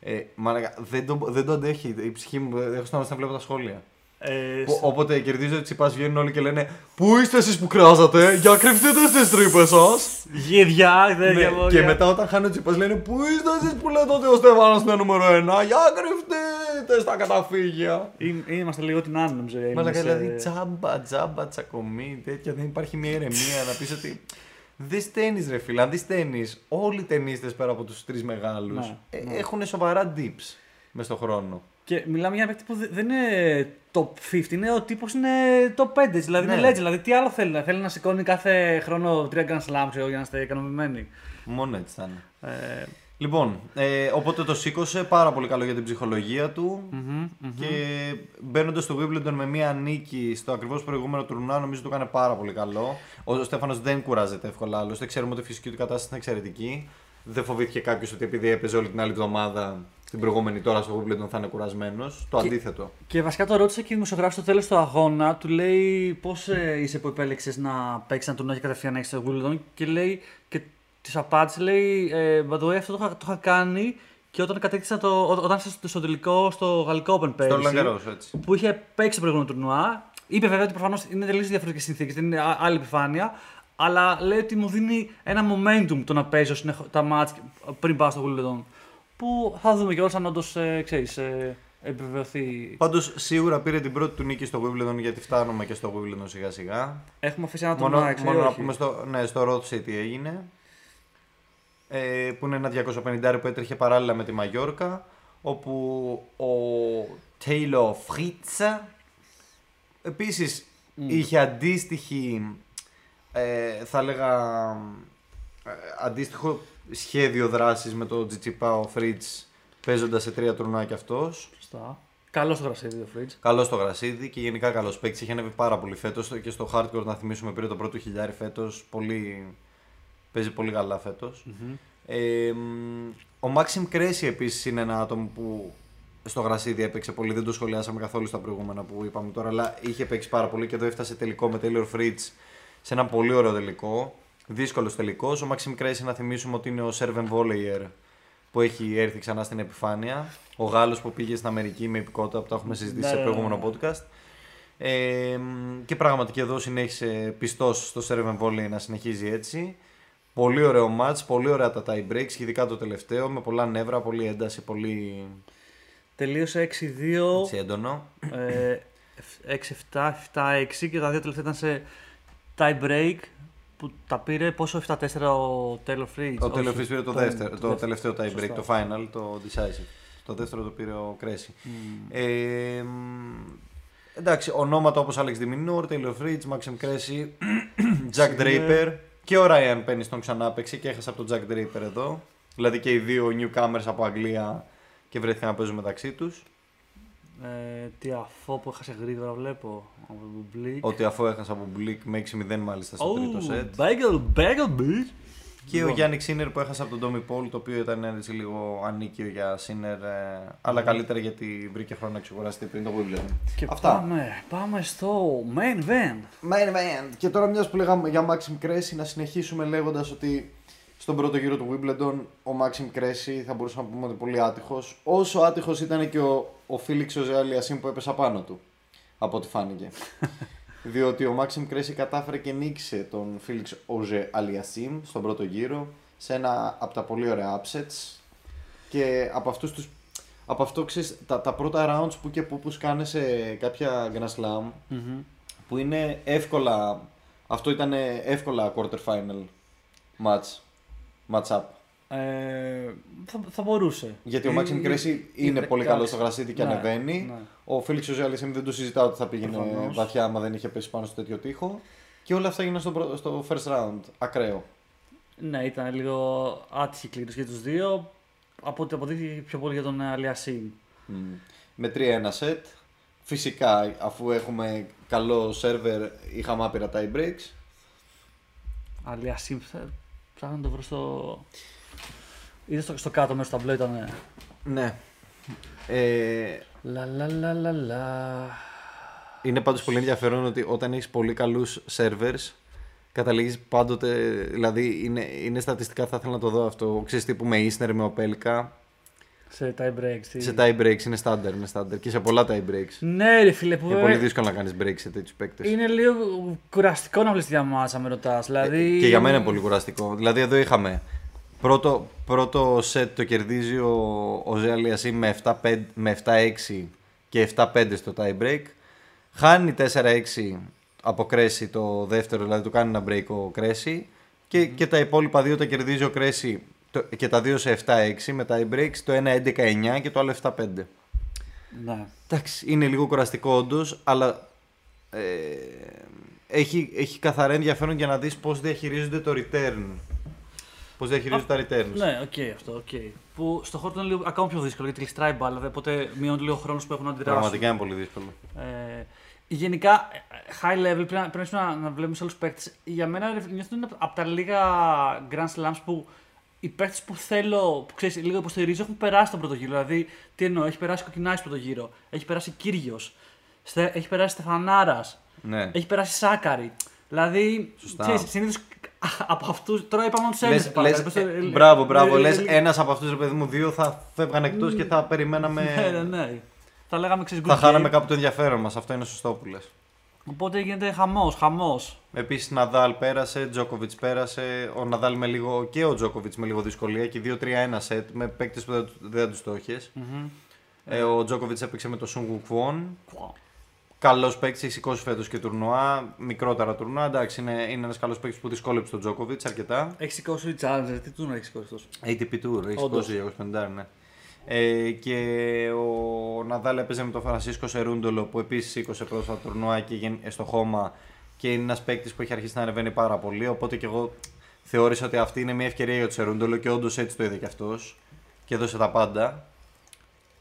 Ε, μαλάκα, δεν το, δεν το αντέχει. Η ψυχή μου, έχω σταματήσει να βλέπω τα σχόλια. Ε, Ω- Όποτε κερδίζει ο Τσιπάς, βγαίνουν όλοι και λένε Πού είστε εσείς που κράζατε, για κρυφτείτε στις τρύπες σας. Γίδια, δεν Ναι, και μετά όταν χάνει ο Τσιπάς λένε Πού είστε εσείς που λέτε ότι ο Στέφανο είναι νούμερο 1, για κρυφτείτε στα καταφύγια. Είμαστε λίγο την άλλη, νομίζω. Μαλάκα, εμείς, δηλαδή ε, τζάμπα, τζάμπα, τσακωμή, τέτοια. Δεν υπάρχει μια ηρεμία να πεις ότι. Δεν τέννη, ρε φίλε. Αν δεις τέννη, όλοι οι ταινίστες πέρα από τους τρεις μεγάλους Ναι, ναι. έχουν σοβαρά dips μες στον χρόνο. Και μιλάμε για ένα παίκτη που δε- δεν είναι top 50, είναι ο τύπος είναι top 5. Δηλαδή Ναι. είναι legend. Δηλαδή τι άλλο θέλει, να θέλει να σηκώνει κάθε χρόνο 3 Grand Slam ξέρω, για να είστε ικανοποιημένοι. Μόνο έτσι θα είναι. Ε, Λοιπόν, ε, οπότε το σήκωσε πάρα πολύ καλό για την ψυχολογία του. μμμ, μμμ. Και μπαίνοντας στο Wimbledon με μία νίκη στο ακριβώς προηγούμενο τουρνουά, νομίζω το έκανε πάρα πολύ καλό. Ο Στέφανος δεν κουράζεται εύκολα. Άλλωστε, ξέρουμε ότι η φυσική του κατάσταση είναι εξαιρετική. Δεν φοβήθηκε κάποιος ότι επειδή έπαιζε όλη την άλλη εβδομάδα την προηγούμενη τώρα στο Wimbledon θα είναι κουρασμένος. Το Και- αντίθετο. Και βασικά το ρώτησε και η δημοσιογράφη στο τέλος του αγώνα. Του λέει πώς είσαι που επέλεξες να παίξεις ένα τουρνουά και κατευθείαν να έχεις στο Wimbledon. Και λέει και της απάντησε, λέει ε, By the way, αυτό το, είχα- το είχα κάνει και όταν κατέκτησα το. ό- όταν ήρθα στο, στο τελικό στο Γαλλικό Open πέρυσι. Στο Λαγκαρός, έτσι. που είχε παίξει το προηγούμενο τουρνουά. Είπε βέβαια ότι προφανώς είναι τελείως διαφορετικές συνθήκες, δεν είναι α- άλλη επιφάνεια. Αλλά λέει ότι μου δίνει ένα momentum το να παίζω συνεχώ- τα μάτς πριν πάω στο Wimbledon. Που θα δούμε κιόλας αν όντως ε, ξέρεις, ε, επιβεβαιωθεί. Πάντως σίγουρα πήρε την πρώτη του νίκη στο Wimbledon γιατί φτάνουμε και στο Wimbledon σιγά σιγά. Έχουμε αφήσει ένα Μόνο, τουρνουά, έξω, μόνο να όχι. πούμε στο, ναι, στο Roth City έγινε. Ε, που είναι ένα 250 που έτρεχε παράλληλα με τη Μαγιόρκα. Όπου ο Taylor Fritz επίσης Μμ. είχε αντίστοιχη, ε, θα έλεγα, ε, αντίστοιχο σχέδιο δράσης με το Τζιτσιπά ο Fritz παίζοντας σε τρία τουρνουά κι αυτός. Σωστά. Καλό στο γρασίδι ο Φρίτζ. Καλό στο γρασίδι και γενικά καλός παίκτης. Έχει ανέβει πάρα πολύ φέτος και στο hardcore να θυμίσουμε πήρε το πρώτο χιλιάρι φέτος. Πολύ... Παίζει πολύ καλά φέτος. Ε, μ, ο Μάξιμ Κρέση επίσης είναι ένα άτομο που στο γρασίδι έπαιξε πολύ. Δεν το σχολιάσαμε καθόλου στα προηγούμενα που είπαμε τώρα, αλλά είχε παίξει πάρα πολύ και εδώ έφτασε τελικό με Taylor Fritz σε ένα πολύ ωραίο τελικό. Δύσκολος τελικός. Ο Μάξιμ Κρέση να θυμίσουμε ότι είναι ο Σέρβεν Βόλεϊερ που έχει έρθει ξανά στην επιφάνεια. Ο Γάλλος που πήγε στην Αμερική με υπηκότητα που το έχουμε συζητήσει Ναι, σε ναι, προηγούμενο ναι. podcast. Ε, μ, και πράγματι και εδώ συνέχισε πιστός στο Serve Volley να συνεχίζει έτσι. Πολύ ωραίο match, πολύ ωραία τα tie breaks, και ειδικά το τελευταίο, με πολλά νεύρα, πολύ ένταση, πολύ Τελείωσε έτσι, 6-2, έντονο. ε, 6-7, 7-6 και τα δύο τελευταία ήταν σε tie break που τα πήρε πόσο 7-4 ο Taylor Fritz. Ο όχι, Taylor Fritz πήρε το, δεύτερο, το τελευταίο tie break, Σωστά. το final, το decisive. Το δεύτερο το πήρε ο Κρέση. Ε, μ, εντάξει, ονόματα όπως Alex Diminor, Taylor Fritz, Maxim Cressy, Jack Draper και ο Ryan Penny τον ξανά παίξει και έχασα από τον Jack Draper εδώ. Δηλαδή και οι δύο newcomers από Αγγλία και βρέθηκαν να παίζουν μεταξύ τους. Ε, τι αφό που έχασε γρήγορα βλέπω. Από τον Bleak. Ότι αφού έχασα από Bleak με 6-0 μάλιστα στο τρίτο σετ. Bagel, bagel, bitch. Και ο Λοιπόν, Γιάννη Σίνερ που έχασα από τον Tommy Paul, το οποίο ήταν έτσι λίγο ανίκιο για Σίνερ, ε, αλλά καλύτερα γιατί βρήκε χρόνο να ξεκουραστεί πριν το Wimbledon. Και Αυτά. Πάμε, πάμε στο main event. Man, man. Και τώρα μιας που λέγαμε για Maxim Cressy να συνεχίσουμε λέγοντας ότι στον πρώτο γύρο του Wimbledon ο Maxim Cressy θα μπορούσαμε να πούμε ότι πολύ άτυχος. Όσο άτυχος ήταν και ο, ο Φίλιξ Οζεαλιασίν που έπεσε πάνω του, από ό,τι φάνηκε. Διότι ο Maxim Cressy κατάφερε και νίκησε τον Φίλιξ Οζε Αλιασίμ στον πρώτο γύρο σε ένα από τα πολύ ωραία upsets και από αυτούς τους από αυτό ξέρεις, τα, τα πρώτα rounds που και που, που σκάνε σε κάποια Grand Slam που είναι εύκολα. Αυτό ήταν εύκολα quarter final match. Match up. Ε, θα, θα μπορούσε. Γιατί ο Ε, Maxim Cressy είναι ε, πολύ εντάξει. καλός στο γρασίδι και Ναι, ανεβαίνει. ναι. Ο Φίλιξ Οζιαλισίμ δεν το συζητάω ότι θα πήγαινε Προφανώς. βαθιά άμα δεν είχε πέσει πάνω στο τέτοιο τείχο. Και όλα αυτά έγιναν στο, πρω- στο first round. Ακραίο. Ναι, ήταν λίγο άτυχη κλήρωση για τους δύο. Από ό,τι αποδείχθηκε πιο πολύ για τον Αλιασίν. Μμ. Με 3-1 set. Φυσικά αφού έχουμε καλό σερβερ είχαμε άπειρα tie breaks. Αλιασίν, ψάχνω να το βρω στο. Είδες στο, στο κάτω μέσα στο ταμπλό ήταν. Ναι. Ε, Λα λα λα λα λα. Είναι πάντως πολύ ενδιαφέρον ότι όταν έχεις πολύ καλούς servers καταλήγεις πάντοτε, δηλαδή είναι, είναι στατιστικά θα ήθελα να το δω αυτό, ξέρεις τύπου με Isner, με Opelka, Σε tie breaks. τι- σε tie breaks είναι standard, είναι standard και σε πολλά tie breaks. Ναι, ρε φίλε, που Είναι βέβαια πολύ δύσκολο να κάνεις breaks σε τέτοιους παίκτες. είναι λίγο κουραστικό να βλέπεις τη διαμάτσα, με ρωτάς. Δηλαδή... Ε, Και για μένα είναι πολύ κουραστικό. Δηλαδή εδώ είχαμε πρώτο, πρώτο set το κερδίζει ο, ο Ζεαλιασί με 7-5 με 7-6 και 7-5 στο tie break. Χάνει 4-6 από Κρέση το δεύτερο, δηλαδή του κάνει ένα break ο Κρέση. Και, και τα υπόλοιπα δύο τα κερδίζει ο Κρέση το- και τα δύο σε 7-6 με tie breaks. Το ένα 11-9 και το άλλο 7-5. Ναι. Εντάξει, είναι λίγο κουραστικό όντως, αλλά ε, έχει, έχει καθαρά ενδιαφέρον για να δεις πώς διαχειρίζονται το return. Πώς διαχειρίζονται τα returns. Ναι, οκ, αυτό, οκ. Που στο χόρτο είναι λίγο ακόμα πιο δύσκολο γιατί γλιστράει η μπάλα, οπότε μειώνεται λίγο ο χρόνος που έχουν να αντιδράσουν. Πραγματικά είναι πολύ δύσκολο. Ε, γενικά, ε, high level πρέπει να, πρέπει να, να βλέπουμε σε άλλους παίκτες. Για μένα ρε, νιώθω ότι είναι από τα λίγα Grand Slams που οι παίκτες που θέλω, που ξέρεις, λίγο υποστηρίζω, έχουν περάσει τον πρώτο γύρο. Δηλαδή, τι εννοώ, έχει περάσει Κοκκινάης πρώτο γύρο, έχει περάσει Κύριος, έχει περάσει Στεφανάρας, Ναι. έχει περάσει Σάκαρη. Δηλαδή, Σωστά. συνήθως από αυτού. Τώρα είπαμε του Λες, Έλληνε. λες, ε, μπράβο, μπράβο. Λες ένας από αυτούς, ρε παιδί μου, δύο θα φεύγαν εκτός και θα περιμέναμε... Ναι, ναι, ναι. Θα λέγαμε ξέρει θα χάναμε κάπου το ενδιαφέρον μας. Αυτό είναι σωστό που λες. Οπότε γίνεται χαμό, χαμό. Επίση Ναδάλ πέρασε, Τζόκοβιτ πέρασε. Ο Ναδάλ με λίγο και ο Τζόκοβιτ με λίγο δυσκολία και 2-3-1 σετ με παίκτε που δεν, δεν του το εχεις Ε, ο Τζόκοβιτ έπαιξε με το Σούγκου Κουόν. Καλός παίκτης, έχει σηκώσει φέτος και τουρνουά. Μικρότερα τουρνουά. Εντάξει, είναι, είναι ένας καλός παίκτης που δυσκόλεψε τον Τζόκοβιτς αρκετά. Έχει σηκώσει Challenger, τι τουρνουά έχει σηκώσει τόσο. ATP Tour, έχει σηκώσει 250, ναι. Ε, και ο Ναδάλ έπαιζε με τον Φρανσίσκο Σερούντολο που επίσης σήκωσε πρόσφατα τουρνουά και στο χώμα και είναι ένας παίκτης που έχει αρχίσει να ανεβαίνει πάρα πολύ. Οπότε και εγώ θεώρησα ότι αυτή είναι μια ευκαιρία για τον Σερούντολο και όντως έτσι το είδε κι αυτός και έδωσε τα πάντα.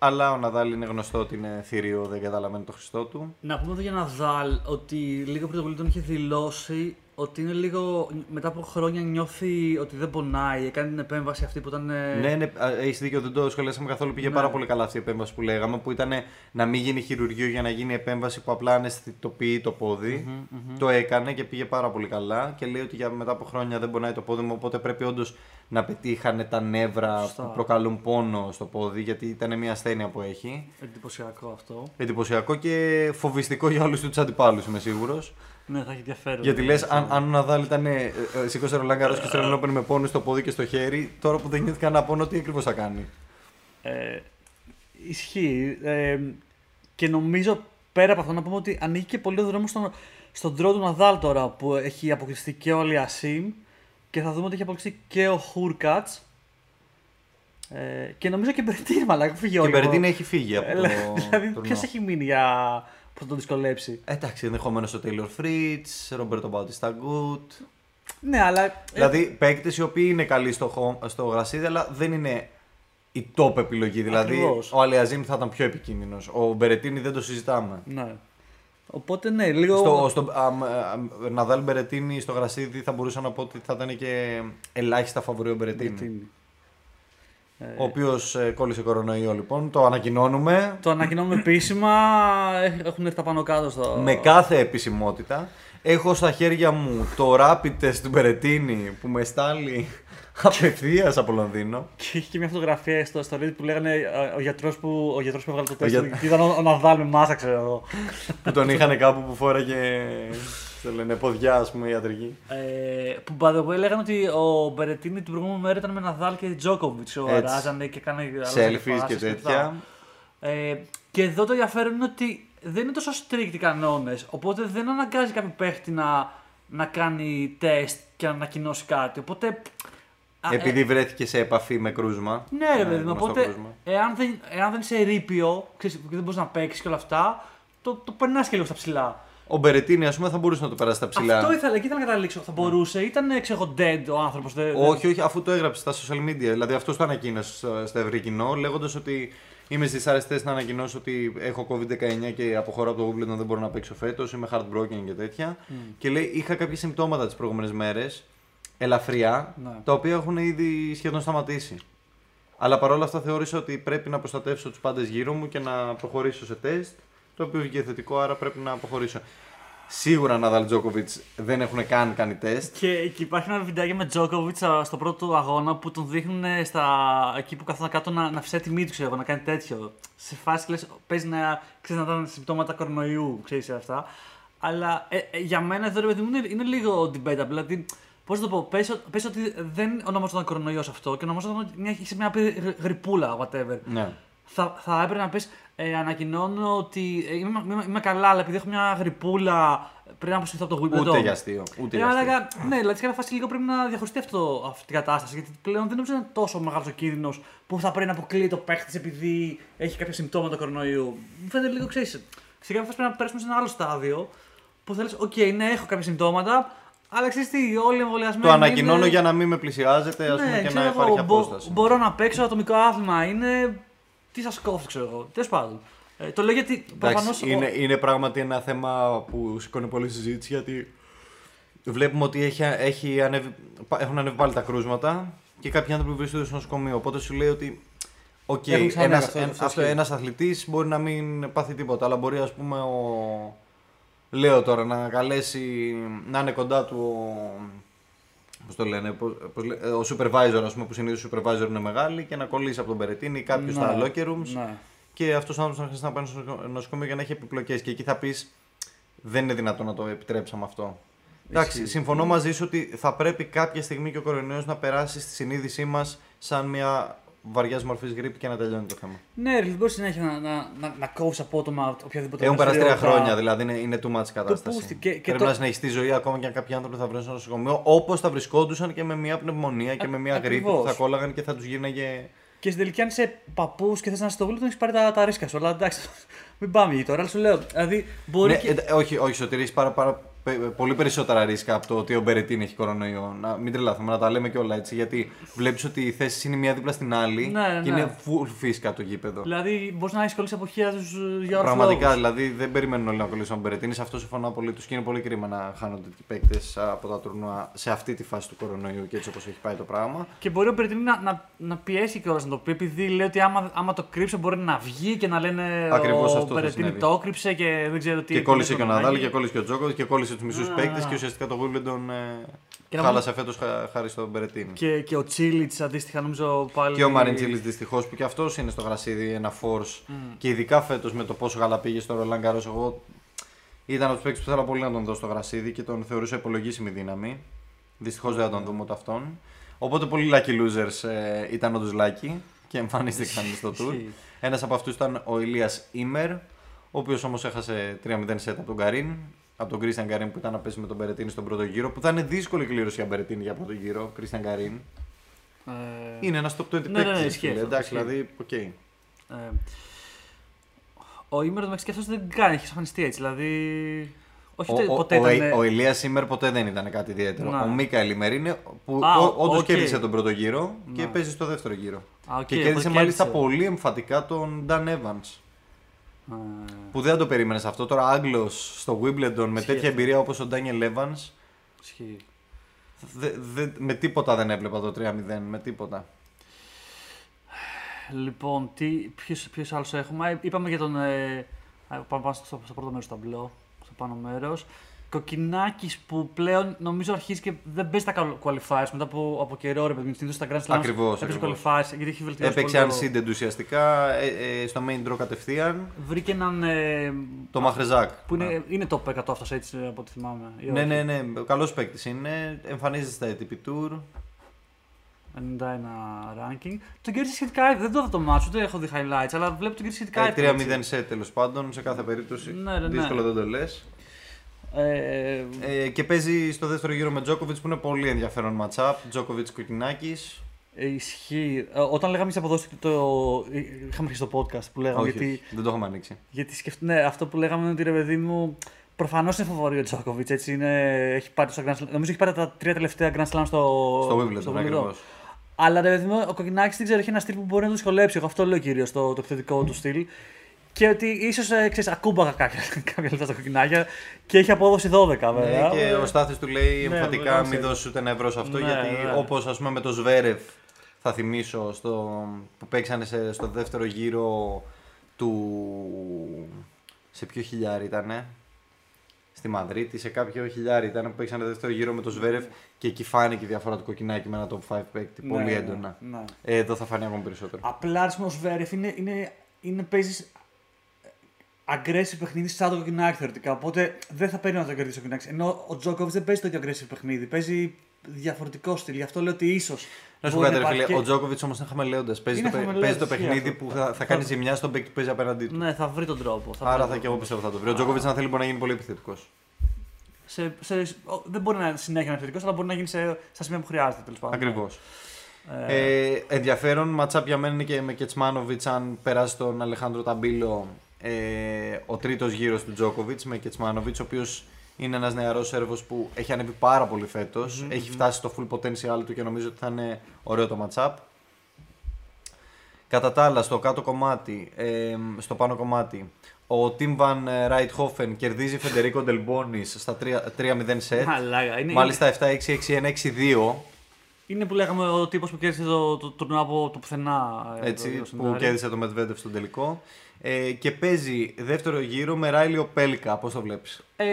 Αλλά ο Ναδάλ είναι γνωστό ότι είναι θηρίο, δεν καταλαβαίνει το Χριστό του. Να πούμε εδώ για Ναδάλ ότι λίγο πριν το πολύ τον είχε δηλώσει ότι είναι λίγο μετά από χρόνια νιώθει ότι δεν πονάει. Έκανε την επέμβαση αυτή που ήταν. Ναι, ναι, έχεις δίκιο, δεν το σχολιάσαμε καθόλου. Πήγε ναι. πάρα πολύ καλά αυτή η επέμβαση που λέγαμε. Που ήταν να μην γίνει χειρουργείο για να γίνει επέμβαση που απλά αναισθητοποιεί το ποδι Το έκανε και πήγε πάρα πολύ καλά. Και λέει ότι για μετά από χρόνια δεν πονάει το πόδι μου. Οπότε πρέπει όντως να πετύχανε τα νεύρα Σωστά. που προκαλούν πόνο στο πόδι. Γιατί ήταν μια ασθένεια που έχει. Εντυπωσιακό αυτό. Εντυπωσιακό και φοβιστικό για όλους τους αντιπάλους, είμαι σίγουρος. Ναι, θα έχει ενδιαφέρον. Γιατί λες, αν, αν ο Ναδάλ ήταν ε, ε, σήκωσε ρολάγκαρο και στο με πόνο στο πόδι και στο χέρι, τώρα που δεν νιώθει κανένα πόνο, τι ακριβώς θα κάνει; Ε, ισχύει. Ε, και νομίζω πέρα από αυτό να πούμε ότι ανοίγει και πολύ ο δρόμος στον, στον τρόπο του Ναδάλ τώρα που έχει αποκλειστεί και ο Αλιασίμ και θα δούμε ότι έχει αποκλειστεί και ο Χούρκατς. Ε, και νομίζω και Μπερτίν, μαλάκα, φύγει Και Μπερτίν έχει φύγει από ε, το. δηλαδή, ποιος έχει μείνει για που θα τον δυσκολέψει; Εντάξει, ενδεχομένως ο Taylor Fritz, Roberto Bautista Good. Ναι, αλλά. Δηλαδή ε... παίκτες οι οποίοι είναι καλοί στο, στο γρασίδι, αλλά δεν είναι η top επιλογή. Δηλαδή ο Αλιαζίν θα ήταν πιο επικίνδυνος. Ο Μπερετίνη δεν το συζητάμε. Ναι. Οπότε ναι, λίγο. Στο, στο, Ναδάλ Μπερετίνη στο γρασίδι θα μπορούσα να πω ότι θα ήταν και ελάχιστα φαβορή ο Μπερετίνη. Ε, ο οποίος ε, κόλλησε κορονοϊό λοιπόν. Το ανακοινώνουμε. Το ανακοινώνουμε επίσημα. Έχουν έρθει τα πάνω κάτω στο. Με κάθε επισημότητα. Έχω στα χέρια μου το rapid test του Μπερετίνη που με στάλει απευθείας από Λονδίνο. Και είχε και μια φωτογραφία στο, στο που λέγανε ε, ο γιατρός που, ο γιατρός που έβγαλε το τεστ. Για... Ήταν ο, ο Ναδάλ με μάσα, ξέρω εγώ. που τον είχαν κάπου που φόραγε το λένε ποδιά, ας πούμε, ιατρική. Ε, που by the way λέγανε ότι ο Μπερετίνη την προηγούμενη μέρα ήταν με Ναδάλ και Τζόκοβιτ. Ράζανε και έκανε Selfies και τέτοια. Ε, και εδώ το ενδιαφέρον είναι ότι δεν είναι τόσο strict οι κανόνες. Οπότε δεν αναγκάζει κάποιο παίχτη να, να κάνει τεστ και να ανακοινώσει κάτι. Οπότε επειδή ε, βρέθηκε σε επαφή με κρούσμα. Ναι, ρε παιδί μου. Οπότε, εάν δεν, εάν δεν είσαι ρήπιο, ξέρεις, δεν μπορείς να παίξεις και όλα αυτά, το, το περνάς και λίγο στα ψηλά. Ο Μπερετίνη, ας πούμε, θα μπορούσε να το περάσει στα ψηλά. Αυτό ήθελα, εκεί ήθελα να καταλήξω. Θα μπορούσε, ήταν ξέρω dead ο άνθρωπος. Όχι, όχι, αφού το έγραψε στα social media. Δηλαδή αυτός το ανακοίνωσε στο ευρύ κοινό, λέγοντας ότι είμαι στις άρεστε θέσει να ανακοινώσω ότι έχω COVID-19 και αποχωρώ από το Wimbledon, δεν μπορώ να παίξω φέτος, είμαι heartbroken και τέτοια. Mm. Και λέει, είχα κάποια συμπτώματα τις προηγούμενες μέρες, ελαφριά, ναι. τα οποία έχουν ήδη σχεδόν σταματήσει. Αλλά παρόλα αυτά θεώρησα ότι πρέπει να προστατεύσω τους πάντες γύρω μου και να προχωρήσω σε τεστ το οποίο βγήκε θετικό, άρα πρέπει να αποχωρήσω. Σίγουρα Ναδάλ Τζόκοβιτς δεν έχουν καν κάνει τεστ. Και, και υπάρχει ένα βιντεάκι με Τζόκοβιτς στο πρώτο αγώνα που τον δείχνουν στα, εκεί που καθόταν κάτω να, να φυσάει τη μύτη ξέρω, να κάνει τέτοιο. Σε φάση λες, παίζει να, ξέρεις, να ήταν συμπτώματα κορονοϊού, ξέρεις αυτά. Αλλά ε, ε, για μένα εδώ ρε παιδί μου είναι, είναι λίγο debatable. Δηλαδή, πώς το πω, πες, ότι δεν ονομαζόταν κορονοϊός αυτό και ονομαζόταν μια, μια γρυπούλα, whatever. Ναι. Θα, θα έπρεπε να πεις ε, ανακοινώνω ότι ε, είμαι, είμαι, είμαι, καλά, αλλά επειδή έχω μια γρυπούλα πρέπει να αποσυρθώ από το Wimbledon. Ούτε για αστείο. Ούτε για αστείο. ναι, δηλαδή σε κάποια φάση λίγο πρέπει να διαχωριστεί αυτό, αυτή την κατάσταση. Γιατί πλέον δεν νομίζω ότι είναι τόσο μεγάλος ο κίνδυνος που θα πρέπει να αποκλείεται ο παίχτης επειδή έχει κάποια συμπτώματα κορονοϊού. Μου φαίνεται λίγο ξέρεις. Σε κάποια φάση πρέπει να περάσουμε σε ένα άλλο στάδιο που θα λες: Οκ, ναι, έχω κάποια συμπτώματα, αλλά ξέρεις τι, όλοι οι εμβολιασμένοι. Το ανακοινώνω είναι... για να μην με πλησιάζετε ας ναι, πούμε, και να υπάρχει απόσταση. Μπορώ να παίξω, ατομικό άθλημα είναι τι σε κόφτει, ξέρω εγώ. Τέλος πάντων. Ε, το λέω γιατί προφανώς. Είναι, είναι πράγματι ένα θέμα που σηκώνει πολύ συζήτηση γιατί βλέπουμε ότι έχει, έχει ανέβει, έχουν ανέβει πάλι τα κρούσματα και κάποιοι άνθρωποι βρίσκονται στο νοσοκομείο. Οπότε σου λέει ότι Οκ, okay, ένας, ένας αθλητής μπορεί να μην πάθει τίποτα, αλλά μπορεί ας πούμε ο... Λέω τώρα να καλέσει, να είναι κοντά του ο, Πώς το λένε, πώς, πώς, ο supervisor, ας πούμε, που συνήθως ο supervisor είναι μεγάλοι και να κολλήσει από τον Μπερετίνι ή κάποιο ναι, στα locker rooms. Ναι. Και αυτός ο άνθρωπος να χρειάζεται να πάει στο νοσοκομείο για να έχει επιπλοκές. Και εκεί θα πεις, δεν είναι δυνατόν να το επιτρέψαμε αυτό. Εντάξει, συμφωνώ μαζί σου ότι θα πρέπει κάποια στιγμή και ο κορονοϊός να περάσει στη συνείδησή μας σαν μια βαριάς μορφής γρήπη και να τελειώνει το θέμα. Ναι, ρε, δεν μπορείς συνέχεια να, να, να, να κόβεις απότομα οποιαδήποτε Έχουν περάσει τρία δραστηριότητα. χρόνια, δηλαδή είναι, είναι too much η κατάσταση. πούστη. Και- και Πρέπει το- να συνεχιστεί η ζωή ακόμα και αν κάποιοι άνθρωποι θα βρουν στο νοσοκομείο όπως θα βρισκόντουσαν και με μια πνευμονία και Α- με μια γρήπη που ακριβώς. θα κόλλαγαν και θα τους γίναγε. Και στην τελική, αν είσαι παππούς και θες να είσαι στο γλύτο, έχεις πάρει τα, τα ρίσκα σου. Αλλά εντάξει, μην πάμε εκεί τώρα. Αλλά σου λέω, δηλαδή μπορεί Ναι, και. ε, όχι, όχι, Σωτήρη, έχεις πάρα, πάρα, πε- πολύ περισσότερα ρίσκα από το ότι ο Μπερετίν έχει κορονοϊό. Να, μην τρελαθούμε, να τα λέμε και όλα έτσι. Γιατί βλέπεις ότι οι θέσει είναι μία δίπλα στην άλλη Ναι, και ναι. είναι full φίσκα το γήπεδο. Δηλαδή, μπορείς να έχεις κολλήσει από χέρια τους για όλου Πραγματικά, δηλαδή δεν περιμένουν όλοι να κολλήσουν τον Μπερετίνη. Σε αυτό συμφωνώ απολύτως και είναι πολύ κρίμα να χάνονται οι παίκτες από τα τουρνουά σε αυτή τη φάση του κορονοϊού και έτσι όπως έχει πάει το πράγμα. Και μπορεί ο Περτίνη να, να, να πιέσει κιόλας να το πει, επειδή λέει ότι άμα, άμα το κρύψε μπορεί να βγει και να λένε Ακριβώς ο αυτό θα Περτίνη συνέβη. το κρύψε και δεν ξέρω τι. Και κόλλησε τι και ο να Ναδάλ γίνει. και κόλλησε και ο Τζόκο και κόλλησε τους μισούς Α. παίκτες και ουσιαστικά το Wimbledon ε, Και να χάλασε φέτος χάρη στον Μπερετίνη. Και, και ο Τσίλιτς αντίστοιχα νομίζω πάλι. Και ο Μαριντσίλη δυστυχώς που και αυτός είναι στο γρασίδι ένα force. Και ειδικά φέτος με το πόσο καλά πήγε στο Ρολάν Καρό, εγώ ήταν από τους παίκτες που θέλω πολύ να τον δω στο γρασίδι και τον θεωρούσα υπολογίσιμη δύναμη. Δυστυχώς δεν θα τον δούμε ούτε αυτόν. Οπότε πολλοί lucky losers ε, ήταν όντως lucky και εμφανίστηκαν στο tour. Ισχύει. Ένας από αυτούς ήταν ο Ηλίας Ίμερ, ο οποίος όμως έχασε 3-0 σετ από τον Γκαρίν. Από τον Κρίστιαν Γκαρίν που ήταν να παίζει με τον Μπερετίνη στον πρώτο γύρο. Που θα είναι δύσκολη κλήρωση για Μπερετίνη για πρώτο γύρο. Κρίστιαν Γκαρίν. Ε, Είναι ένας top 20 παίκτη. Ναι, ναι, ναι, ισχύει αυτό, εντάξει, ισχύει. δηλαδή, οκ. ε, ο Ίμερ εν τω μεταξύ και αυτός δεν κάνει, έχει εμφανιστεί έτσι. Δηλαδή. Όχι Ο, ότι ο, ποτέ ο, ήταν. ο Ηλίας Ίμερ ποτέ δεν ήταν κάτι ιδιαίτερο. Ναι. Ο Μίκαελ Ίμερ είναι που Α, όντως οκ. κέρδισε τον πρώτο γύρο και Ναι. παίζει στο δεύτερο γύρο. Α, οκ, και κέρδισε οπότε μάλιστα κέρδισε. πολύ εμφατικά τον Dan Evans. Ε, Που δεν το περίμενες αυτό. Τώρα Άγγλος στο Wimbledon με Ισχύει τέτοια αυτό. εμπειρία όπως ο Daniel Evans. ισχύει. Δε, δε, με τίποτα δεν έβλεπα το 3-0. Με τίποτα. Λοιπόν, τι, ποιος, ποιος άλλος έχουμε; Ε, Είπαμε για τον... Ε, α, πάμε πάμε στο, στο πρώτο μέρος του ταμπλό, στο πάνω μέρος. Κοκκινάκης που πλέον νομίζω αρχίζει και δεν παίζει τα qualifiers μετά από, από καιρό ρε παιδί. Συνήθως στα Grand Slams Ακριβώς, έπαιζε ακριβώς. qualifiers γιατί έχει βελτιώσει Έπαιξε πολύ το- unseeded ουσιαστικά ε, ε, στο main draw κατευθείαν. Βρήκε έναν... Ε, Το Μαχρεζάκ. που είναι, είναι top 100 αυτός έτσι από ό,τι θυμάμαι. ή Ναι, όχι. ναι, ναι. Καλός παίκτης είναι. Εμφανίζεται στα ATP Tour. 91 ranking. Τον κέρδισε σχετικά, δεν το είδα το μάτσο, ούτε έχω δει highlights, αλλά βλέπω τον κέρδισε σχετικά Ε, εύκολα, έτσι. 3-0 σε τέλος πάντων, σε κάθε περίπτωση. Ναι, ναι, ναι. Δύσκολο δεν το λες. Ε, Ε, και παίζει στο δεύτερο γύρο με Τζόκοβιτ που είναι πολύ ενδιαφέρον matchup. Τζόκοβιτ Κοκκινάκη. Ε, Ισχύει. Ε, Όταν λέγαμε τι αποδόσεις το. ε, Είχαμε αρχίσει το podcast που λέγαμε. Όχι, Γιατί, δεν το έχουμε ανοίξει. γιατί σκεφ... ναι, αυτό που λέγαμε είναι ότι ρε παιδί μου. Προφανώς είναι φοβορή ο Τζόκοβιτ. Έτσι είναι, έχει πάρει στο Grand Slam. Νομίζω έχει πάρει τα τρία τελευταία Grand Slam στο, Στο Wimbledon, Wimbledon. ακριβώς. Αλλά ρε παιδί μου, ο Κοκκινάκη δεν ξέρω, έχει ένα στυλ που μπορεί να του δυσκολέψει. Εγώ αυτό λέω κυρίως το, το επιθετικό του στυλ. Και ότι ίσως ε, ξέρεις, ακούμπαγα κάποια, κάποια λεπτά στα κοκκινάκια και έχει απόδοση 12 βέβαια. Ναι, και ο Στάθης του λέει Ναι, εμφατικά βέβαια, μην ξέρει. δώσεις ούτε ένα ευρώ σε αυτό Ναι, γιατί ναι. όπως ας πούμε με το Σβέρεφ θα θυμίσω στο, που παίξανε σε, στο δεύτερο γύρο του... σε ποιο χιλιάρι ήτανε; Στη Μαδρίτη, σε κάποιο χιλιάρι ήταν που παίξανε δεύτερο γύρο με το Σβέρεφ και εκεί φάνηκε η διαφορά του κοκκινάκι με ένα top 5 παίκτη Ναι, πολύ ναι, έντονα. ναι. Ε, εδώ θα φανεί ακόμη περισσότερο. Απλά ρε, ο Σβέρεφ είναι, είναι, είναι παίζει aggressive παιχνίδι σαν το κοκκινάκι θεωρητικά. Οπότε δεν θα παίρνει να το κερδίσει ο κοκκινάκι. Ενώ ο Τζόκοβιτ δεν παίζει το ίδιο aggressive παιχνίδι. Παίζει διαφορετικό στυλ. Γι' αυτό λέω ότι ίσως. Να σου πω κάτι, ρε φίλε, ο Τζόκοβιτ όμως είναι χαμελέοντας. Παίζει, Είναι το, παι- χαμελέοντας, παίζει το ισχύει παιχνίδι αυτό. που θα, θα κάνει ζημιά στον παίκτη που παίζει απέναντί του. Ναι, θα βρει τον τρόπο. Θα Άρα βρει θα τον και εγώ τρόπο. πιστεύω θα το βρει. Ο Τζόκοβιτ, αν θέλει, μπορεί να γίνει πολύ επιθετικός. Σε, σε, ο- δεν μπορεί να είναι συνέχεια να θετικό, αλλά μπορεί να γίνει σε, στα σημεία που χρειάζεται τέλος πάντων. Ακριβώς. Ε, Ε, ενδιαφέρον, ματσάπ για μένα είναι και με Κετσμάνοβιτ. Αν περάσει τον Αλεχάνδρο Ταμπίλο, ε, ο τρίτος γύρος του Τζόκοβιτ με Κετσμάνοβιτ, ο οποίος είναι ένας νεαρός Σέρβος που έχει ανέβει πάρα πολύ φέτος. Έχει φτάσει στο full potential του και νομίζω ότι θα είναι ωραίο το ματσάπ. Κατά τα άλλα, στο κάτω κομμάτι, ε, στο πάνω κομμάτι, ο Τιμ Βαν Ράιτχόφεν κερδίζει Φεντερίκο Ντελμπόνι στα 3-0 σετ. Μαλάκα, είναι, Μάλιστα 7-6-6-1-6-2. είναι που λέγαμε ο τύπος που κέρδισε το, το, τουρνουά από το πουθενά. ε, Έτσι, το- το που σενάριο. κέρδισε το Medvedev στον τελικό. Ε, και παίζει δεύτερο γύρο με Ράιλι Οπέλκα. Πώς το βλέπεις; Ε,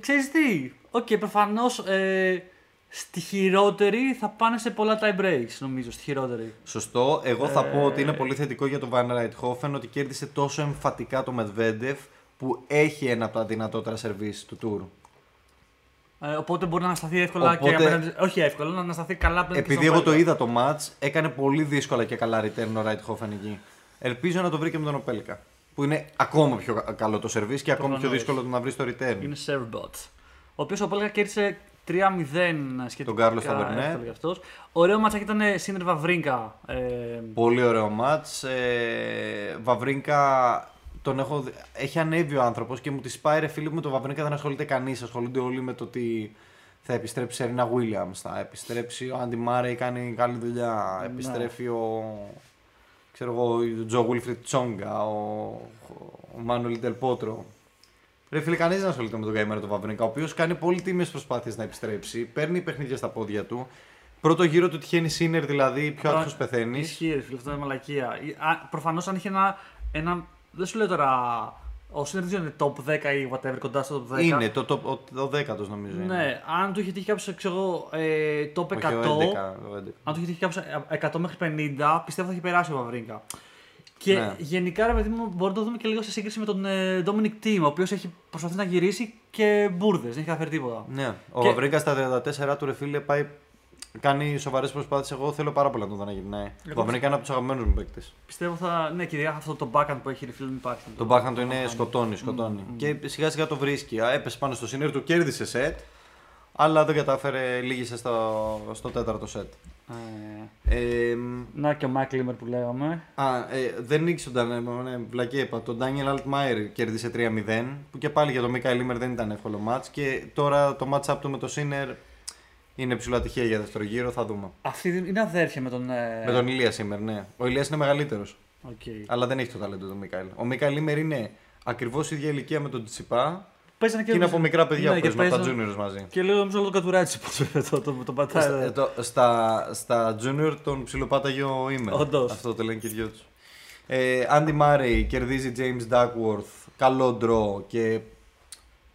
ξέρεις τι, οκ, προφανώς ε, στη χειρότερη θα πάνε σε πολλά tie breaks, νομίζω, στη χειρότερη. Σωστό. Εγώ θα πω ότι Ε. είναι πολύ θετικό για τον Van Rijthofen ότι κέρδισε τόσο εμφατικά το Medvedev που έχει ένα από τα δυνατότερα σερβίς του tour. Ε, οπότε μπορεί να ανασταθεί εύκολα Οπότε- και απέναντι. Όχι εύκολα, να ανασταθεί καλά απέναντι Επειδή και στον εγώ το Φέλτερ. είδα το match, έκανε πολύ δύσκολα και καλά return ο Ράιτχοφεν εκεί. Ελπίζω να το βρει και με τον Οπέλκα. Που είναι ακόμα πιο κα- καλό το σερβίς και ακόμα πιο Προφανώς. δύσκολο το να βρεις το return. Είναι servbot. Ο οποίος ο Πέλκα κέρδισε 3-0 σχετικά. Τον Κάρλος Ταβερνέ. εύκολα για αυτός. Ωραίο ματσάκι ήταν Σίνερ Βαβρίνκα. Ε, Πολύ ωραίο μάτς. Ε, Βαβρίνκα τον έχω, δει- έχει ανέβει ο άνθρωπος και μου τη σπάει ρε φίλε μου το Βαβρίνκα δεν ασχολείται κανείς. Ασχολούνται όλοι με το ότι θα επιστρέψει η Σερίνα Williams, θα επιστρέψει ο Άντι Μάρεϊ, κάνει καλή δουλειά, Ναι. επιστρέφει ο, ξέρω εγώ, ο Τζο Γουίλφριτ Τσόγκα, ο, ο Μάνουελ Τελπότρο. Ρε φίλε, κανείς δεν ασχολείται με τον καημένο τον Βαβρίνκα, ο οποίος κάνει πολύ τίμιες προσπάθειες να επιστρέψει, παίρνει παιχνίδια στα πόδια του. Πρώτο γύρο του τυχαίνει Σίνερ, δηλαδή πιο Πρα- άτυχο πεθαίνεις. Ισχύει, ρε φίλε, αυτό είναι μαλακία. Προφανώς αν είχε ένα, ένα. Δεν σου λέω τώρα. Ο Σίνερ δεν είναι top 10 ή whatever, κοντά στο top 10. Είναι το, το, ο, ο δέκατος νομίζω. είναι. Ναι, αν του είχε τύχει κάποιος, ξέρω εγώ, ε, top 100. Όχι, ο 11, ο 11. Αν του είχε τύχει κάποιος 100 μέχρι 50, πιστεύω θα είχε περάσει ο Βαβρίνκα. Και Ναι. γενικά, ρε παιδί μου, μπορούμε να το δούμε και λίγο σε σύγκριση με τον ε, Dominic Team, ο οποίος έχει προσπαθεί να γυρίσει και μπουρδες, δεν έχει καταφέρει τίποτα. Ναι, ο Και- Βαβρίνκας στα 34 του ρε φίλε πάει. Κάνει σοβαρές προσπάθειες. Εγώ θέλω πάρα πολύ να τον δω να γυρνάει. Ο Εγώ- Βαβρίνκα είναι από τους αγαπημένους μου παίκτες. Πιστεύω θα. Ναι, και ειδικά αυτό το backhand που έχει, ρε φίλε, μην υπάρχει. Το backhand του είναι σκοτώνει, σκοτώνει. Και σιγά σιγά το βρίσκει. Α, Έπεσε πάνω στο Σίνερ του, κέρδισε σετ. Αλλά δεν κατάφερε, λύγησε στο, στο τέταρτο σετ. Ε, Ε, ναι και ο Μάικλ Ίμερ που λέγαμε. α, ε, δεν νίκησε τον Ντάνιελ, ναι, βλακεία είπα. Τον Ντάνιελ Αλτμάιερ κέρδισε 3-0. Που και πάλι για τον Μίκαελ Ίμερ δεν ήταν εύκολο ματς. Και τώρα το match up του με το Σίνερ είναι ψιλοατυχία για δεύτερο γύρο, θα δούμε. Αυτή είναι αδέρφια με τον. Ε... Με τον Ηλίας Σίμερ, ναι. Ο Ηλίας είναι μεγαλύτερος. οκ. Αλλά δεν έχει το ταλέντο του Μίκαελ. Ο Μίκαελ Λίμερ είναι ακριβώς ίδια ηλικία με τον Τσιπά Παίζανε και είναι από μικρά παιδιά Ναι, που και παίζουν από τα παίζανε- juniors μαζί. Και λέω νομίζω όλο το κατουράτσι που το, το, το πατάει. Στα, ε, το- στα, στα junior τον ψιλοπάταγε ο Ήμερ. Όντως. Αυτό το λένε και οι δυο τους. Ε, Andy Murray κερδίζει James Duckworth. Καλό ντρό και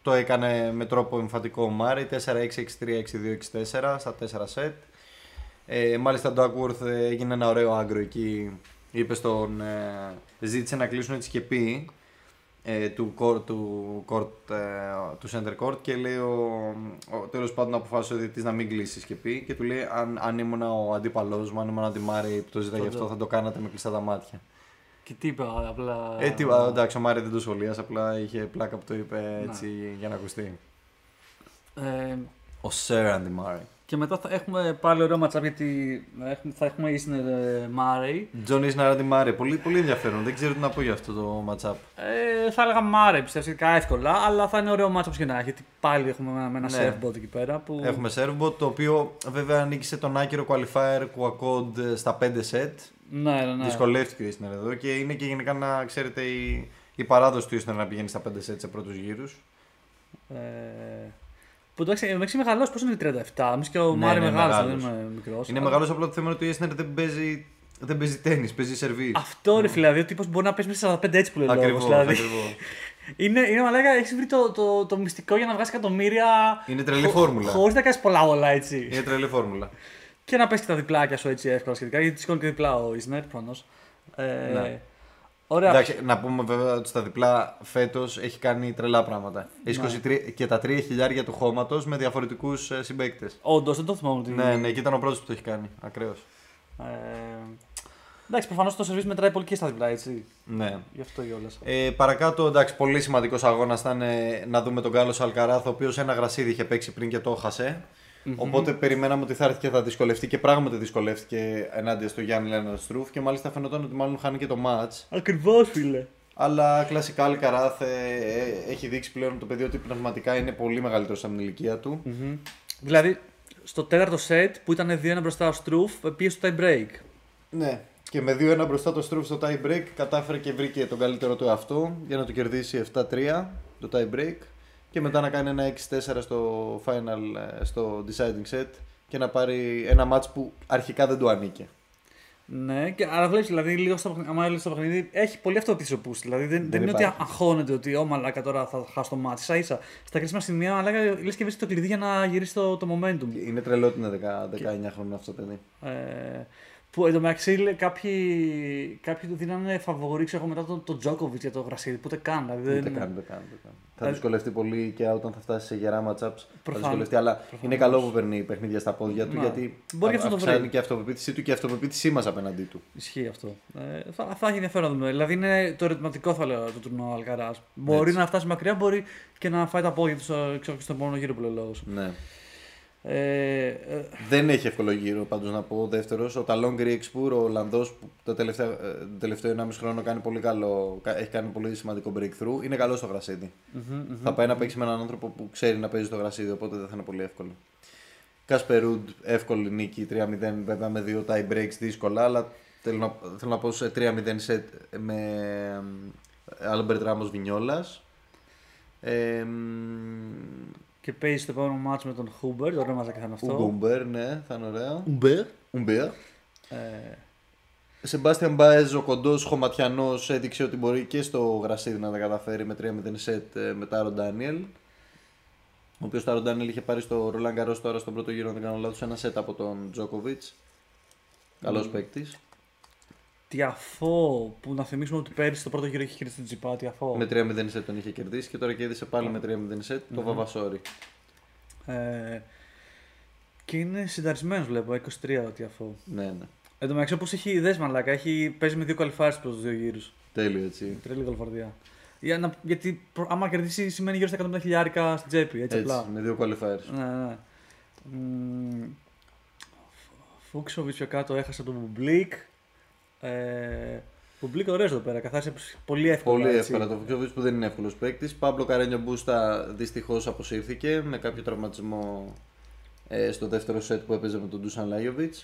το έκανε με τρόπο εμφαντικό ο Murray. 4-6-6-3, 6-2, 6-4 στα 4 σετ. Ε, μάλιστα ο Duckworth ε, έγινε ένα ωραίο άγκρο εκεί. Είπε στον. Ε, ζήτησε να κλείσουν έτσι και πει ε, του, court, του, court, ε, του center court και λέει ο, ο τέλος πάντων αποφάσισε ο διαιτητής να μην κλείσεις και πει και του λέει αν, αν ήμουν ο αντίπαλός μου, αν ήμουν ο Αντιμάρη που το ζητάει γι' αυτό θα το κάνατε με κλειστά τα μάτια. Και τι είπα, απλά. Ε, τι, α, εντάξει, ο Μάρι δεν το σχολίασε, απλά είχε πλάκα που το είπε έτσι για να ακουστεί. Ε, Ο Σερ Άντι Μάρεϊ. και μετά θα έχουμε πάλι ωραίο matchup γιατί έχουμε, θα έχουμε Ίσνερ Μάρεϊ. Τζον Ίσνερ Άντι Μάρεϊ, πολύ, πολύ ενδιαφέρον. Δεν ξέρω τι να πω για αυτό το matchup. Ε, θα έλεγα Μάρεϊ πιστεύω σχετικά εύκολα, αλλά θα είναι ωραίο μάτσο όπως και να έχει. Γιατί πάλι έχουμε με, με ένα Ναι. servbot εκεί πέρα. Που... Έχουμε Servbot, το οποίο βέβαια νίκησε τον άκυρο qualifier Couacaud στα 5 set. Ναι, ναι, ναι. Δυσκολεύτηκε ο Ίσνερ εδώ και είναι και γενικά να ξέρετε η, η παράδοση του Ισνερ να πηγαίνει στα 5 set σε πρώτους γύρους. Ε, που εντάξει, εντάξει μεγαλό, πώ είναι 37, εμείς και ο Ναι, Μάρεϊ ναι, μεγάλος, δεν μεγάλος. είμαι μικρός. Είναι μεγάλος απλά το θέμα είναι ότι ο Ισνερ δεν παίζει, δεν παίζει τέννη, παίζει σερβί. Αυτό ρε φίλε, δηλαδή ο τύπος μπορεί να παίζει μέσα 45 έτσι που λέει Ακριβώ. λόγος, δηλαδή. είναι, είναι μαλάκα, έχεις βρει το, το, το, μυστικό για να βγάζει εκατομμύρια. Είναι τρελή φόρμουλα. Χωρίς να κάνεις πολλά όλα έτσι. Είναι τρελή φόρμουλα. Και να πέσει και τα διπλάκια σου έτσι εύκολα σχετικά. Γιατί σηκώνει και διπλά ο Ισνερ προφανώς. Ε, Ναι. Ωραία. Εντάξει, να πούμε βέβαια ότι στα διπλά φέτος έχει κάνει τρελά πράγματα. Έχει Ναι. 23 και τα 3 χιλιάρια του χώματος με διαφορετικούς συμπαίκτες. Όντως, δεν το θυμάμαι ότι. Ναι, ναι, και ήταν ο πρώτος που το έχει κάνει. Ακραίος. Ε, εντάξει, προφανώς το σερβίς μετράει πολύ και στα διπλά έτσι. Ναι. Γι' αυτό κιόλα. Ε, παρακάτω, εντάξει, πολύ σημαντικός αγώνας ήταν ε, να δούμε τον Γκάλος Αλκαράθ, ο οποίος ένα γρασίδι είχε παίξει πριν και το έχασε. Οπότε περιμέναμε ότι θα έρθει και θα δυσκολευτεί και πράγματι δυσκολεύτηκε ενάντια στο Γιάννη Λέναρντ Στρούφ και μάλιστα φαινόταν ότι μάλλον χάνει και το match. Ακριβώς, φίλε. Αλλά κλασικά Αλκαράθ ε, ε, έχει δείξει πλέον το παιδί ότι πνευματικά είναι πολύ μεγαλύτερος από την ηλικία του. Δηλαδή, στο τέταρτο σετ που ήταν 2-1 μπροστά ο Στρούφ, πήγε στο tie break. Ναι. Και με 2-1 μπροστά το Στρούφ στο tie break κατάφερε και βρήκε τον καλύτερο του εαυτό για να το κερδίσει 7-3 το tie break και μετά να κάνει ένα 6-4 στο final, ε, στο deciding set και να πάρει ένα match που αρχικά δεν του ανήκε. Ναι, και, αλλά βλέπεις δηλαδή λίγο στο, παιχνίδι- άμα έλεγες στο παιχνίδι, έχει πολύ αυτό πίσω που Δηλαδή δεν, δεν, είναι ότι υπάρχει. αγχώνεται ότι ο μαλάκα τώρα θα χάσει το μάτι. σα ίσα. Στα κρίσιμα σημεία, μαλάκα λες και βρίσκεις το κλειδί για να γυρίσεις το, το momentum. Είναι τρελό ότι είναι 10 19 χρόνια αυτό το παιδί. Ε, Που εντωμεταξύ λέει, κάποιοι, κάποιοι του δίνανε φαβορή ξέρω, εγώ, μετά τον, τον Τζόκοβιτ για το γρασίδι. Που ούτε καν. Δηλαδή, Ούτε δεν... καν, ούτε καν, ούτε καν. Θα Δηλαδή- δυσκολευτεί πολύ και όταν θα φτάσει σε γερά matchups. Θα Προφανώς. δυσκολευτεί, αλλά Προφανώς. είναι καλό που παίρνει παιχνίδια στα πόδια του Ναι. γιατί Μπορεί και αυτό να το αυξάνει βρει. και η αυτοπεποίθησή του και η αυτοπεποίθησή μας απέναντί του. Ισχύει αυτό. Ε, θα, θα έχει ενδιαφέρον να δούμε. Δηλαδή είναι το ερωτηματικό θα λέω το τουρνουά Αλκαράς. Μπορεί Έτσι. να φτάσει μακριά, μπορεί και να φάει τα πόδια του στο, ξέρω, στον επόμενο γύρο που λέει ο λόγος. Ναι. Ε, ε, Δεν έχει εύκολο γύρο πάντως να πω. Ο δεύτερος, ο Ταλόν Γκρίεξπουρ, ο Ολλανδός που το τελευταίο, ε, το τελευταίο 1,5 χρόνο κάνει πολύ καλό, κα- έχει κάνει πολύ σημαντικό breakthrough. Είναι καλός στο γρασίδι. μμμ, μμμ. Θα πάει να παίξει με έναν άνθρωπο που ξέρει να παίζει στο γρασίδι, οπότε δεν θα είναι πολύ εύκολο. Κάσπερουντ, εύκολη νίκη 3-0, βέβαια με δύο tie breaks δύσκολα, αλλά θέλω να, θέλω να πω σε 3-0 set με Άλμπερτ Ράμος Βινιόλας. Ε, Και παίζει στο επόμενο μάτσο με τον Χούμπερ, ωραίο ματσάκι θα είναι αυτό. Ούγκο Ουμπέρ, ναι, θα είναι ωραίο. Ουμπερ. Ουμπέρ. Ε, Σεμπάστιαν Μπάεζ, ο κοντός χωματιανός, έδειξε ότι μπορεί και στο γρασίδι να τα καταφέρει με 3-0 σετ ε, με Τάρο Ντάνιελ. Ο οποίος Τάρο Ντάνιελ είχε πάρει στο Ρολάν Γκαρός τώρα στον πρώτο γύρο, αν δεν κάνω λάθος, ένα σετ από τον Τζόκοβιτς. Καλός Mm. παίκτης. Τιαφό, που να θυμίσουμε ότι πέρυσι στο πρώτο γύρο είχε κερδίσει τον Τζιπά. Τιαφό. Με 3-0 σετ τον είχε κερδίσει και τώρα κέρδισε πάλι με 3-0 σετ το Μμμ. Βαβασόρι. Ε, και είναι συνταρισμένος, βλέπω, 23 ο Τιαφό. Ναι, ναι. Εν τω μεταξύ, όπως έχει ιδέε μαλάκα, έχει, παίζει με δύο qualifiers προς τους δύο γύρους. Τέλειο έτσι. Τρελή γολφαρδία. Για να, γιατί προ- άμα κερδίσει σημαίνει γύρω στα 150 χιλιάρικα στην τσέπη. Έτσι, Έτσι, απλά. με δύο qualifiers. Ναι, ναι. Μμμ, Φούξοβιτς πιο κάτω έχασε τον Μπουμπλίκ. Ε, Μπουμπλίκ ωραίος εδώ πέρα. Καθάρισε πολύ εύκολα. Πολύ έτσι. εύκολα το Φούξοβιτς που δεν είναι εύκολος παίκτης. Παύλο Καρένιο Μπούστα δυστυχώς αποσύρθηκε με κάποιο τραυματισμό ε, στο δεύτερο σετ που έπαιζε με τον Ντούσαν Λάγιοβιτς.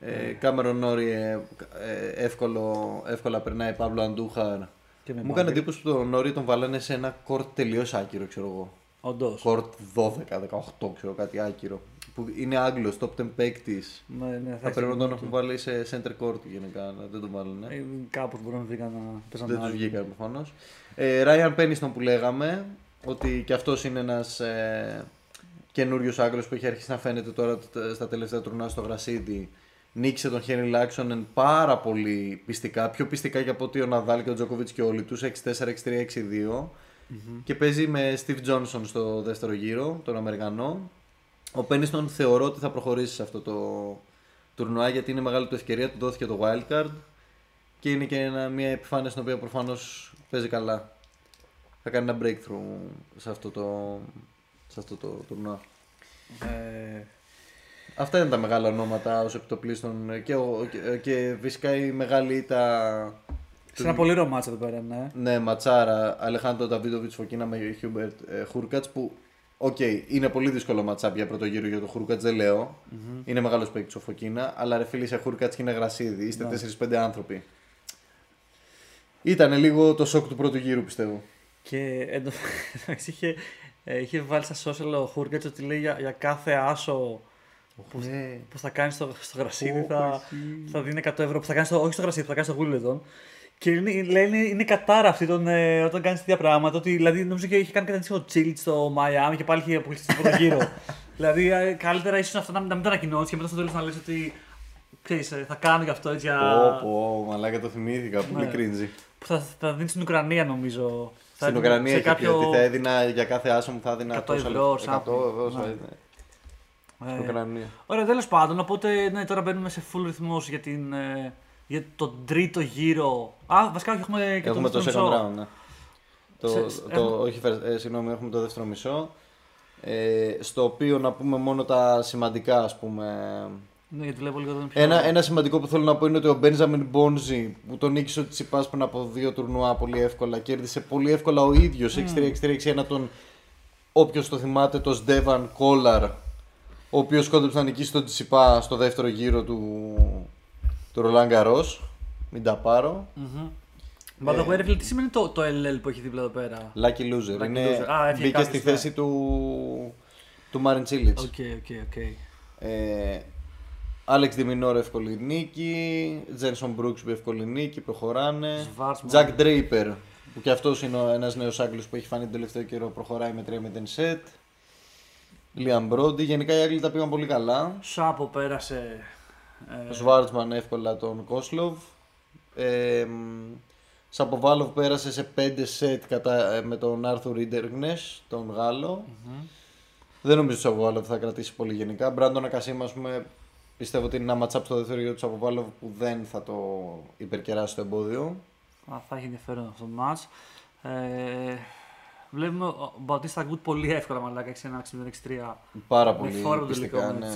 Ε, Κάμερον Νόρι ε, ε, εύκολο, εύκολα περνάει Παύλο Αντούχαρ. Και με Μου έκανε bagel. εντύπωση που τον Νόρι τον βάλανε σε ένα κορτ τελείως άκυρο, ξέρω εγώ. Όντως. Κορτ 12-18, ξέρω κάτι άκυρο. Που είναι Άγγλος, top 10 παίκτης. Ναι, ναι, Θα έχει πρέπει να τον το- έχουν βάλει σε center court γενικά, αλλά δεν τον βάλανε. Ε, Κάπως μπορεί να βρήκαν να παίζαν Δεν τους άλλοι. βγήκαν προφανώς. Ε, Ράιαν Πένιστον που λέγαμε, ότι και αυτός είναι ένας ε, καινούριος Άγγλος που έχει αρχίσει να φαίνεται τώρα τ- στα τελευταία τουρνά στο γρασίδι. Νίκησε τον Χένρι Λάξονεν πάρα πολύ πιστικά, πιο πιστικά και από ότι ο Ναδάλ και ο Τζόκοβιτς και όλοι τους, 6-4, 6-3, 6-2. Και παίζει με Steve Johnson στο δεύτερο γύρο, τον Αμερικανό. Ο Πένιστον θεωρώ ότι θα προχωρήσει σε αυτό το τουρνουά γιατί είναι μεγάλη του ευκαιρία, του δόθηκε το wildcard και είναι και ένα, μια επιφάνεια στην οποία προφανώς παίζει καλά. Θα κάνει ένα breakthrough σε αυτό το, σε αυτό το τουρνουά. Ε, Αυτά είναι τα μεγάλα ονόματα ως επιτοπλίστων και, ο- και, και φυσικά η μεγάλη ήττα. σε ένα πολύ ωραίο μάτσα εδώ πέρα, ναι. Ναι, ματσάρα Αλεχάντρο Νταβίδοβιτς Φωκίνα με Χιούμπερτ Χούρκατς που. Οκ, είναι πολύ δύσκολο matchup για πρώτο γύρο για το Χούρκατς, δεν λέω. Είναι μεγάλος παίκτης ο Φωκίνα, αλλά ρε φίλε είσαι Χούρκατς και είναι γρασίδι. Είστε Ναι. 4-5 άνθρωποι. Ήταν λίγο το σοκ του πρώτου γύρου πιστεύω. Και εν τω μεταξύ είχε, ε, είχε βάλει στα social ο Χούρκατς ότι λέει για, για κάθε άσο που, Ναι. που θα κάνει στο, στο γρασίδι Ω, θα, εσύ. θα δίνει 100 ευρώ. Που θα κάνει στο, όχι στο γρασίδι, που θα κάνει στο Wimbledon. Και είναι, λέει, είναι, είναι κατάρα αυτή τον, ε, όταν κάνεις τέτοια πράγματα. Ότι, δηλαδή νομίζω και είχε κάνει κάτι ο Τσίλιτ στο Μαϊάμι και πάλι είχε αποκλειστεί στο πρώτο γύρο. δηλαδή ε, καλύτερα ίσως αυτό να, μην- να μην το ανακοινώσεις και μετά στο τέλος να λες ότι ξέρεις, ε, θα κάνω γι' αυτό έτσι. για- Πω, πω, μαλάκα το θυμήθηκα, πολύ Ναι. cringy. Που θα, θα δίνεις στην Ουκρανία νομίζω. Θα Στην έδινε Ουκρανία σε είχε πει ότι θα έδινα για κάθε άσο μου θα έδινα 100 τόσα ευρώ, λεπτά. 100 something. ευρώ, θα Ναι. έδινα. Ε, Στην Ουκρανία. Ωραία, τέλος πάντων. Οπότε ναι, τώρα μπαίνουμε σε full ρυθμός για, την, ε, για τον τρίτο γύρο. Α, βασικά όχι, έχουμε και Έχουμε το το δεύτερο second μισό. round, ναι. Το, Σε- το, έχουμε- όχι, first- ε, συγγνώμη, έχουμε το δεύτερο μισό. Ε, στο οποίο να πούμε μόνο τα σημαντικά, ας πούμε. Ναι, γιατί βλέπω λίγο εδώ πιο... Ένα, ένα σημαντικό που θέλω να πω είναι ότι ο Μπένζαμιν Μπόνζι που τον νίκησε ο Τσιπάς πριν από δύο τουρνουά πολύ εύκολα κέρδισε πολύ εύκολα ο ίδιος 6-3-6-3-6-1 τον όποιος το θυμάται τον Σντέβαν Κόλαρ ο οποίος κόντεψε να νικήσει τον Τσιπά στο δεύτερο γύρο του, του Ρολάν Γκαρός μην τα πάρω Μμμ. By the way, ρε φίλε, τι σημαίνει το, το LL που έχει δίπλα εδώ πέρα; Lucky Loser. Lucky είναι, loser. Α, έφυγε μπήκε στη κάποιος, ναι. θέση του, του Μάριν Τσίλιτς. OK, OK, OK. Ε, Άλεξ Ντε Μινόρ εύκολη νίκη. Τζένσον Μπρούκσμπι εύκολη νίκη. Προχωράνε. Σβάρτσμαν. Τζακ Ντρέιπερ που και αυτός είναι ένας νέος Άγγλος που έχει φανεί τον τελευταίο καιρό. Προχωράει με 3-0 σετ. Λίαμ Μπρόντι. Γενικά οι Άγγλοι τα πήγαν πολύ καλά. Σάπο πέρασε Ε, Σβάρτσμαν εύκολα τον Κόσλοβ. Ε, Σαποβάλοβ πέρασε σε 5 σετ κατά, ε, με τον Άρθουρ Ιντερνες, τον Γάλλο. μμμ. Δεν νομίζω ότι ο Σαποβάλοβ θα κρατήσει πολύ γενικά. Μπράντον Ακασίμα, ας πούμε, πιστεύω ότι είναι ένα matchup στο δεύτερο γύρο του Σαποβάλοβ που δεν θα το υπερκεράσει το εμπόδιο. Α, θα έχει ενδιαφέρον αυτό το μάτς. Ε, βλέπουμε ο Μπαουτίστα Γκουτ πολύ εύκολα μαλάκα 6-1, 6-3. Πάρα Με πολύ φόρο το τελικό πιστικά, με ναι.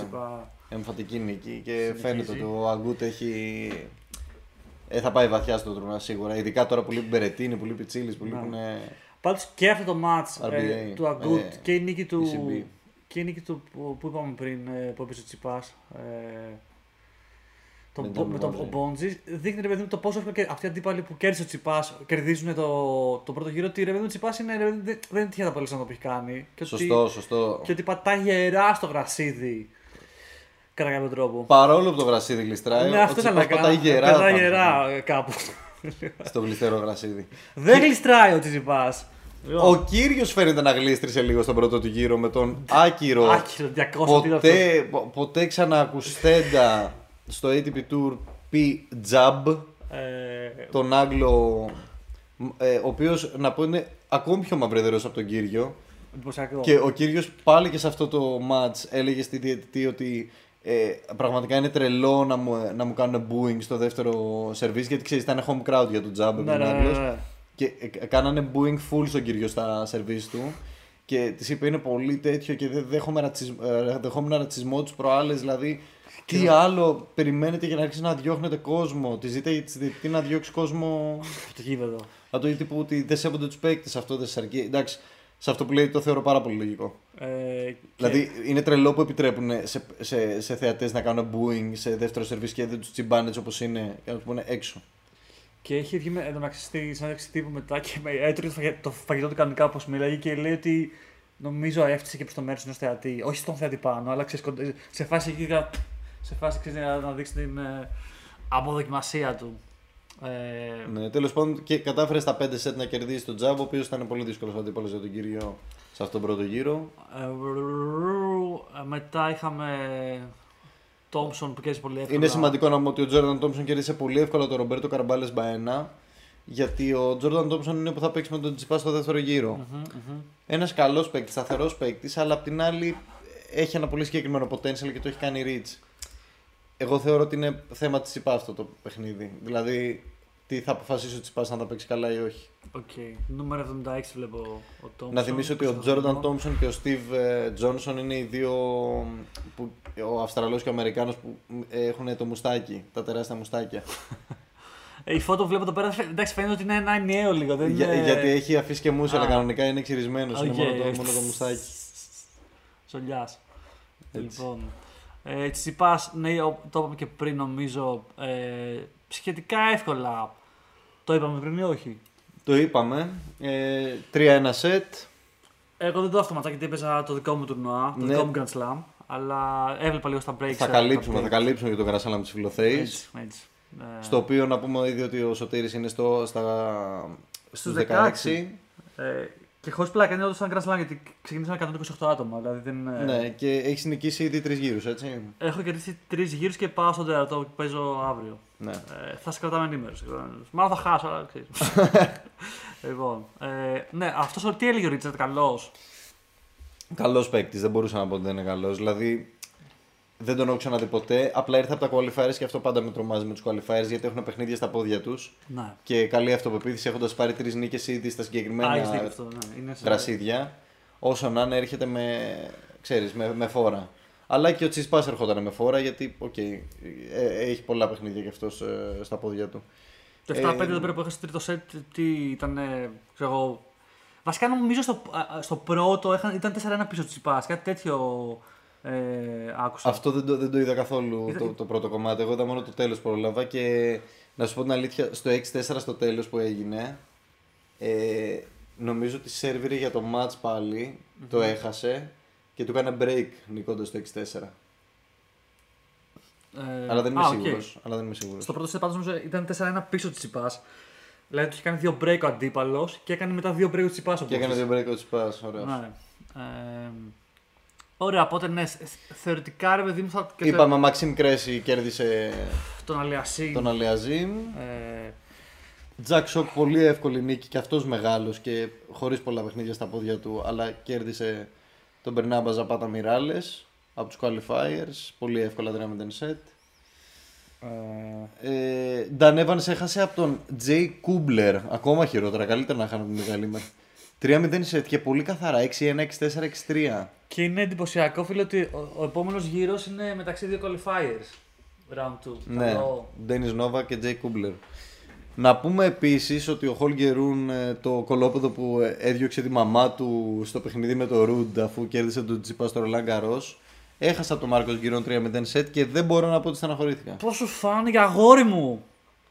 Τσιπά. Εμφατική νίκη και Συνεχίζει. φαίνεται ότι ο Αγκούτ έχει. Ε, θα πάει βαθιά στο τουρνουά σίγουρα. Ειδικά τώρα που λείπει Μπερετίνη, που λείπει Τσίλης, που Ναι. λείπουν. Πάντως και αυτό το μάτς ε, RBA, του Αγκούτ ε, και η νίκη του, ECB. και η νίκη του που, που είπαμε πριν ε, που έπαιζε ο Τσιπάς ε, το, Με με τον τον Μπόντζη. Μπόντζη δείχνει ρε παιδί μου το πόσο εύκολα και αυτοί οι αντίπαλοι που κέρδισε ο Τσιπάς κερδίζουν το, το πρώτο γύρο ότι ρε παιδί μου ο Τσιπάς είναι, ρε παιδί μου, δεν, δεν είναι τυχαία τα αποτελέσματα που έχει κάνει και Σωστό, ότι, σωστό. και ότι πατάει γερά στο γρασίδι κατά κάποιο τρόπο. Παρόλο που το γρασίδι γλιστράει, Ναι, ο αυτό Τσιπάς ήθελα να πατάει κάνω. γερά. Πατάει πάνω γερά ε, κάπου. Στο γλιστερό γρασίδι. Δεν γλιστράει ο Τσιπάς. Ο κύριος φαίνεται να γλίστρισε λίγο στον πρώτο του γύρο με τον άκυρο. Άκυρο, 200 τι είναι αυτό; ποτέ, πο- ποτέ ξανακουστέντα στο ATP Tour P Jab. Ε, τον Άγγλο, ε, ο οποίος να πω είναι ακόμη πιο μαυρεδερό από τον κύριο. εντυπωσιακό. Και ο κύριος πάλι και σε αυτό το match έλεγε στη διαιτητή ότι ε, πραγματικά είναι τρελό να μου, να μου κάνουν booing στο δεύτερο service γιατί ξέρεις, ήταν home crowd για τον Jab. Ναι, επειδή ναι, είναι ναι, Άγγλος. ναι. Και ε, κάνανε booing full στον κύριο στα service του. Και της είπε είναι πολύ τέτοιο και δεν δέχομαι ρατσισ... ε, δεχόμουν ρατσισμό τους προάλλες. Δηλαδή, τι άλλο περιμένετε για να αρχίσει να διώχνετε κόσμο. Τη ζήταγε της διαιτητή να διώξει κόσμο. Το γήπεδο. Να το τύπου ότι δεν σέβονται τους παίκτες, αυτό δεν σας αρκεί. Εντάξει, σε αυτό που λέει το θεωρώ πάρα πολύ λογικό. Ε, και- Δηλαδή είναι τρελό που επιτρέπουν σε, σε, σε θεατές να κάνουν booing σε δεύτερο σερβίς και δεν τους τσιμπάνε έτσι όπως είναι και να τους πούνε έξω. Και έχει βγει με- εντωμεταξύ στη συνέντευξη τύπου μετά και με έτρωγε το, φαγε- το φαγητό του κανονικά όπως μίλαγε και λέει ότι νομίζω έφτιαξε και προς το μέρος ενός θεατή. Όχι στον θεατή πάνω, αλλά ξέρεις, κοντά- σε φάση εκεί κα- σε φάση ξέρεις, να, να δείξει την ε, αποδοκιμασία του. Ε, Ναι, Τέλος πάντων και κατάφερες στα 5 σετ να κερδίσεις τον Τζάμπ, ο οποίος ήταν πολύ δύσκολος αντίπαλος για τον κύριο σε αυτόν τον πρώτο γύρο. ε, ε, μετά είχαμε Τόμψον που κέρδισε πολύ εύκολα. Είναι σημαντικό να πούμε ότι ο Τζόρνταν Τόμψον κέρδισε πολύ εύκολα τον Ρομπέρτο Καρμπάλες Μπαένα. Γιατί ο Τζόρνταν Τόμψον είναι που θα παίξει με τον Τσιπά στο δεύτερο γύρο. Μμμ, μμμ. Ένας καλός παίκτης, σταθερός παίκτης, αλλά απ' την άλλη έχει ένα πολύ συγκεκριμένο potential και το έχει κάνει reach. Εγώ θεωρώ ότι είναι θέμα Τσιτσιπά αυτό το παιχνίδι. Δηλαδή, τι θα αποφασίσει ο Τσιπά αν θα παίξει καλά ή όχι. Οκ. Νούμερο 76 βλέπω ο Τόμψον. Να θυμίσω ότι ο Τζόρνταν Τόμψον και ο Στίβ Τζόνσον είναι οι δύο. Που, ο Αυστραλός και ο Αμερικάνος που έχουν το μουστάκι, τα τεράστια μουστάκια. Ε, η φώτο που βλέπω εδώ πέρα, φαι- εντάξει, φαίνεται ότι είναι ένα ενιαίο λίγο. Δεν Για- είναι... γιατί έχει αφήσει και μούσια, αλλά Α. κανονικά είναι ξυρισμένος. Οκ. Είναι μόνο το, μόνο το μουστάκι. Σολιάς. Έτσι. Λοιπόν. Ε, Τσιπάς, ναι, ο- το είπαμε και πριν νομίζω. Ε, σχετικά εύκολα. Το είπαμε πριν ή όχι; Το είπαμε. Ε, 3-1 σετ. Εγώ δεν το αυτό ματσάκι γιατί έπαιζα το δικό μου τουρνουά, το Ναι. δικό μου Grand Slam. Αλλά έβλεπα λίγο στα breaks. Θα ε, καλύψουμε, τα θα breaks. καλύψουμε για το Grand Slam της Φιλοθέης. Έτσι, έτσι. Ε, Στο οποίο να πούμε ήδη ότι ο Σωτήρης είναι στο, στα, στους 16. Ε, και χωρίς πλάκα είναι όντως ένα Grand Slam γιατί ξεκινήσαμε 128 άτομα. Δηλαδή δεν, ε, Ναι, και έχεις νικήσει ήδη τρεις γύρους, έτσι. Έχω κερδίσει τρεις γύρους και πάω στον τέταρτο που παίζω αύριο. Ναι. Ε, θα σε κρατάμε ενήμερος. Μάλλον θα χάσω, αλλά ξέρεις. λοιπόν, ε, ναι, αυτός τι έλεγε ο Ρίτσαρτ, καλός; Καλός παίκτης, δεν μπορούσα να πω ότι δεν είναι καλός. Δηλαδή δεν τον έχω ξαναδεί ποτέ. Απλά ήρθε από τα qualifiers και αυτό πάντα με τρομάζει με τους qualifiers γιατί έχουν παιχνίδια στα πόδια τους. Ναι. Και καλή αυτοπεποίθηση έχοντας πάρει τρεις νίκες ήδη στα Α, έχεις δίκιο συγκεκριμένα αυτό. Ναι. Είναι σε- γρασίδια. Όσο να είναι, έρχεται με, ξέρεις, με, με φόρα. Αλλά και ο Τσιτσιπάς ερχόταν με φόρα γιατί οκ, ε, έχει πολλά παιχνίδια κι αυτός στα πόδια του. Το 7-5 Ε, εδώ πέρα που είχα στο τρίτο σετ, τι ήταν. ε, Ξέρω εγώ. Βασικά νομίζω στο, α, α, στο πρώτο είχαν, ήταν 4-1 πίσω ο Τσιτσιπάς. Κάτι τέτοιο ε, άκουσα. Αυτό δεν το, δεν το είδα καθόλου Είδα- το, το πρώτο κομμάτι. Εγώ είδα μόνο το τέλος που πρόλαβα και να σου πω την αλήθεια, στο 6-4 στο τέλος που έγινε, ε, νομίζω ότι σερβίρε για το match πάλι, το έχασε και του έκανε break νικώντας το 6-4. Ε, Αλλά δεν είμαι α, οκ. σίγουρος. Αλλά δεν είμαι σίγουρος. Στο πρώτο σετ πάντως νομίζω ήταν 4-1 πίσω ο Τσιτσιπάς. Δηλαδή του είχε κάνει δύο break ο αντίπαλος και έκανε μετά δύο break ο Τσιτσιπάς. Και έκανε δύο break ο Τσιτσιπάς, ωραίος. Ναι. Ε, Ωραία, οπότε ναι, θε- θεωρητικά ρε παιδί μου θα. και το- Είπαμε, Μαξίμ Κρεσί κέρδισε Τον Αλιασί. τον Αλιαζίμ. Ε, Τζακ Σοκ πολύ εύκολη νίκη και αυτός μεγάλος και χωρίς πολλά παιχνίδια στα πόδια του αλλά κέρδισε τον Μπερνάμπα Ζαπάτα Μιράλες από τους qualifiers πολύ εύκολα 3-0 set ε, ε, Dan Evans έχασε από τον Jay Kubler ακόμα χειρότερα, καλύτερα να χάνω τον Μιγαλή με 3-0 set και πολύ καθαρά 6-1, 6-4, 6-3 και είναι εντυπωσιακό, φίλε, ότι ο, ο επόμενος γύρος είναι μεταξύ δύο qualifiers. Round 2. Ναι, Καλό. Ντένις Νόβα και Τζέι Κούμπλερ. Να πούμε επίσης ότι ο Χολγκερούν ε, το κολόπεδο που ε, έδιωξε τη μαμά του στο παιχνίδι με το Ρουντ αφού κέρδισε τον Τσίπα στο Ρολάν Καρός έχασα τον Μάρκος Γκυρών 3-0 σετ και δεν μπορώ να πω ότι στεναχωρήθηκα. Πώ σου φάνηκε αγόρι μου!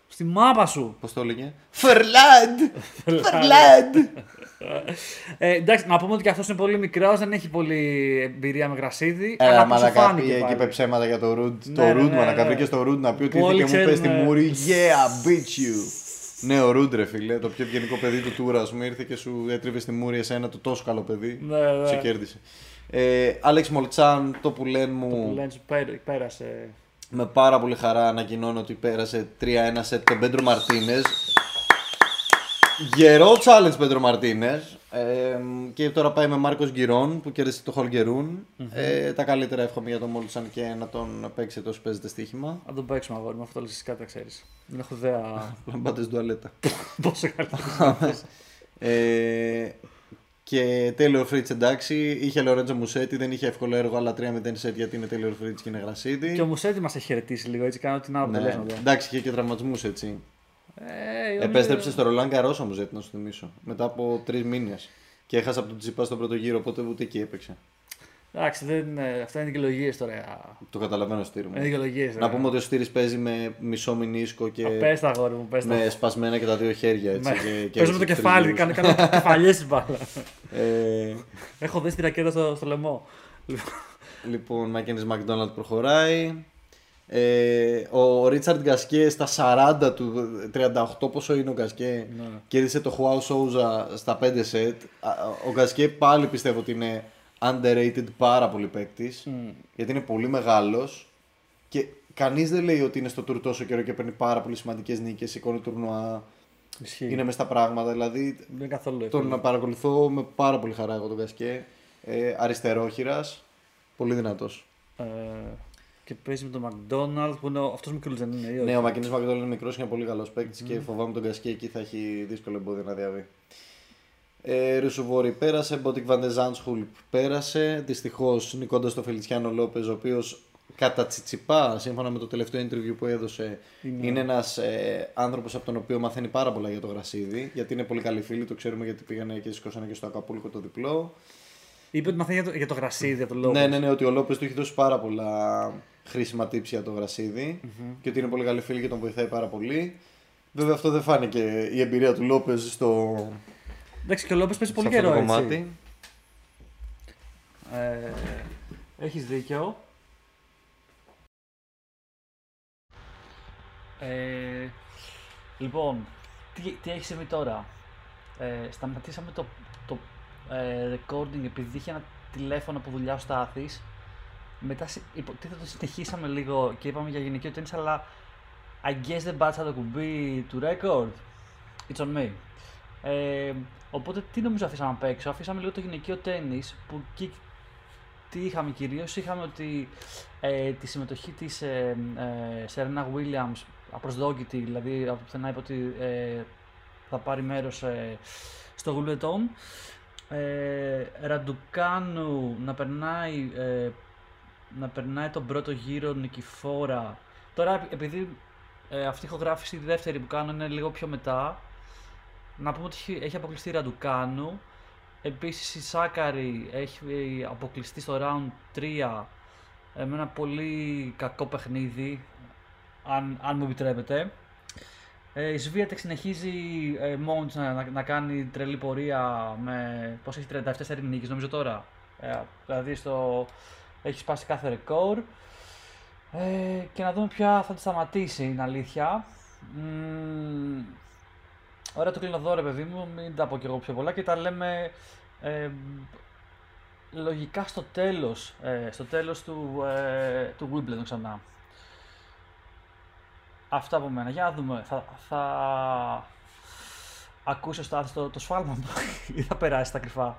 Στη μάπα σου! Πώς το έλεγε; Φερλάντ! Φερλάντ! Ε, εντάξει, να πούμε ότι και αυτός είναι πολύ μικρός, δεν έχει πολύ εμπειρία με γρασίδι. Έλα, αλλά πώς σου μαλακά φάνηκε πήγε και πάλι. είπε ψέματα για το Ρουντ. Ναι, το ναι, Ρουντ, ναι, μαλακά ναι. βρήκε στο Ρουντ να πει ότι Πολύ ήρθε και μου πες στη ξέρουμε. μούρη Yeah, bitch you! Ναι, ο Ρουντ ρε φίλε, το πιο ευγενικό παιδί του τούρα μου ήρθε και σου έτριβε στη μούρη εσένα το τόσο καλό παιδί. Ναι, ναι. Σε κέρδισε. Ε, Άλεξ Μολτσάν, το που λένε μου, Που λένε σου πέρα- πέρασε. με πάρα πολύ χαρά ανακοινώνω ότι πέρασε 3-1 σετ τον Πέντρο Μαρτίνες. Γερό challenge Πέντρο Μαρτίνες. Ε, και τώρα πάει με Μάρκος Γκυρών που κέρδισε το Χολγκερούν. Ε, τα καλύτερα εύχομαι για τον Μόλτσαν και να τον παίξετε όσο παίζετε στοίχημα. Να τον παίξουμε αγόρι μου, αυτό το λες κάτι να ξέρεις. Δεν έχω ιδέα Να πάτε στην τουαλέτα. πόσο καλύτερο. ε, και Taylor Fritz εντάξει, είχε Λορέντζο Μουσέτη, δεν είχε εύκολο έργο, αλλά 3-0 σετ γιατί είναι Taylor Fritz και είναι γρασίδι. και ο Μουσέτη μας έχει χαιρετήσει λίγο έτσι, κάνω την άλλη Ναι. αποτελέσματα. Εντάξει, είχε και τραυματισμούς έτσι. Ε, ο- Επέστρεψε στο Ρολάν Καρός όμως, να σου θυμίσω. Μετά από τρεις μήνες. Και έχασε από τον Τσιπά στον πρώτο γύρο, οπότε ούτε εκεί έπαιξε. Εντάξει, δεν, είναι- αυτά είναι δικαιολογίες τώρα. Το καταλαβαίνω στήρι μου. Είναι δικαιολογίες. Να πούμε ότι ο Στήρη παίζει με μισό μηνίσκο και Πες τα αγόρι μου, πες τα. με σπασμένα και τα δύο χέρια έτσι. Ναι. και- και Παίζω με το έτσι, κεφάλι, τριγύρω. κάνω, κάνω κεφαλιέ στην μπάλα. Ε, Έχω δει τη ρακέτα στο, στο λαιμό. λοιπόν, Μάκενης Μακδόναλτ προχωράει. Ε, ο Ρίτσαρντ Γκασκέ στα 40 του, 38 πόσο είναι ο Γκασκέ, Ναι. κέρδισε το Χουάου Σόουζα στα 5 σετ. Α, Ο Γκασκέ πάλι πιστεύω ότι είναι underrated πάρα πολύ παίκτης. Γιατί είναι πολύ μεγάλος και κανείς δεν λέει ότι είναι στο τουρ τόσο καιρό και παίρνει πάρα πολύ σημαντικές νίκες. Σηκώνει τουρνουά, Ισχύει. είναι μες στα πράγματα. Δηλαδή Δεν είναι καθόλου τον εύκολο. παρακολουθώ με πάρα πολύ χαρά εγώ τον Γκασκέ. Ε, αριστερόχειρας, πολύ δυνατός. Ε, και παίζει με τον McDonald που είναι αυτός μικρό δεν είναι. ή όχι; Ναι, ο Μακένζι Μακντόναλντ είναι μικρός και είναι πολύ καλός παίκτης και φοβάμαι τον Γκασκέ εκεί θα έχει δύσκολο εμπόδιο να διαβεί. Ε, Ρουσουβόρη πέρασε, Μπότικ Βαν ντε Ζάντσχουλπ πέρασε. Δυστυχώς νικώντας τον Φελιτσιάνο Λόπες, ο οποίος κατά Τσιτσιπά, σύμφωνα με το τελευταίο interview που έδωσε, Είναι- είναι, ένας ε, άνθρωπος από τον οποίο μαθαίνει πάρα πολλά για το γρασίδι. Γιατί είναι πολύ καλοί φίλοι, το ξέρουμε γιατί πήγανε και σηκώσανε και στο Ακαπούλκο το διπλό. Είπε ότι μαθαίνει για το, για το γρασίδι από τον λόγο. Ναι, ναι, ναι, ότι ο Λόπες του έχει δώσει πάρα πολλά χρήσιμα tips για το γρασιδι και ότι είναι πολύ καλή φίλη και τον βοηθάει πάρα πολύ. Βέβαια αυτό δεν φάνηκε η εμπειρία του Λόπες στο Εντάξει, και ο Λόπες παίζει σε πολύ αυτό το καιρό έτσι. κομμάτι. Ε, έχεις δίκιο. Ε, λοιπόν, τι, τι έχεις συμβεί τώρα; Ε, σταματήσαμε το, το ε, recording επειδή είχε ένα τηλέφωνο από δουλειά ο Στάθης. Μετά συ- υποτίθεται το συνεχίσαμε λίγο και είπαμε για γυναικείο τέννις, αλλά I guess δεν πάτησα το κουμπί του record. It's on me. Ε, οπότε τι νομίζω αφήσαμε απ' έξω; Αφήσαμε λίγο το γυναικείο τέννις που εκεί τι είχαμε κυρίως; Είχαμε ότι ε, τη συμμετοχή της ε, ε, Serena Williams απροσδόκητη, δηλαδή από πουθενά είπε ότι ε, θα πάρει μέρος ε, στο Wimbledon. Ε, Ραντουκάνου να περνάει, ε, να περνάει τον πρώτο γύρο νικηφόρα. Τώρα επειδή ε, αυτή η ηχογράφηση, η δεύτερη που κάνω είναι λίγο πιο μετά, να πούμε ότι έχει, έχει αποκλειστεί η Ραντουκάνου. Επίσης η Σάκαρη έχει αποκλειστεί στο round 3 ε, με ένα πολύ κακό παιχνίδι, αν, αν μου επιτρέπετε. Ε, η Σβίατεκ συνεχίζει ε, μόνη της να, να, να κάνει τρελή πορεία με πώς έχει 37 νίκες νομίζω τώρα. Ε, δηλαδή στο, έχει σπάσει κάθε ρεκόρ. Ε, και να δούμε ποια θα τη σταματήσει, είναι αλήθεια. Μμμ, Ωραία το κλείνω εδώ ρε παιδί μου, μην τα πω κι εγώ πιο πολλά και τα λέμε ε, λογικά στο τέλος, ε, στο τέλος του, ε, του Wimbledon ξανά. Αυτά από μένα. Για να δούμε. Θα, θα ακούσει ο Στάθης το, το σφάλμα μου ή θα περάσει στα κρυφά.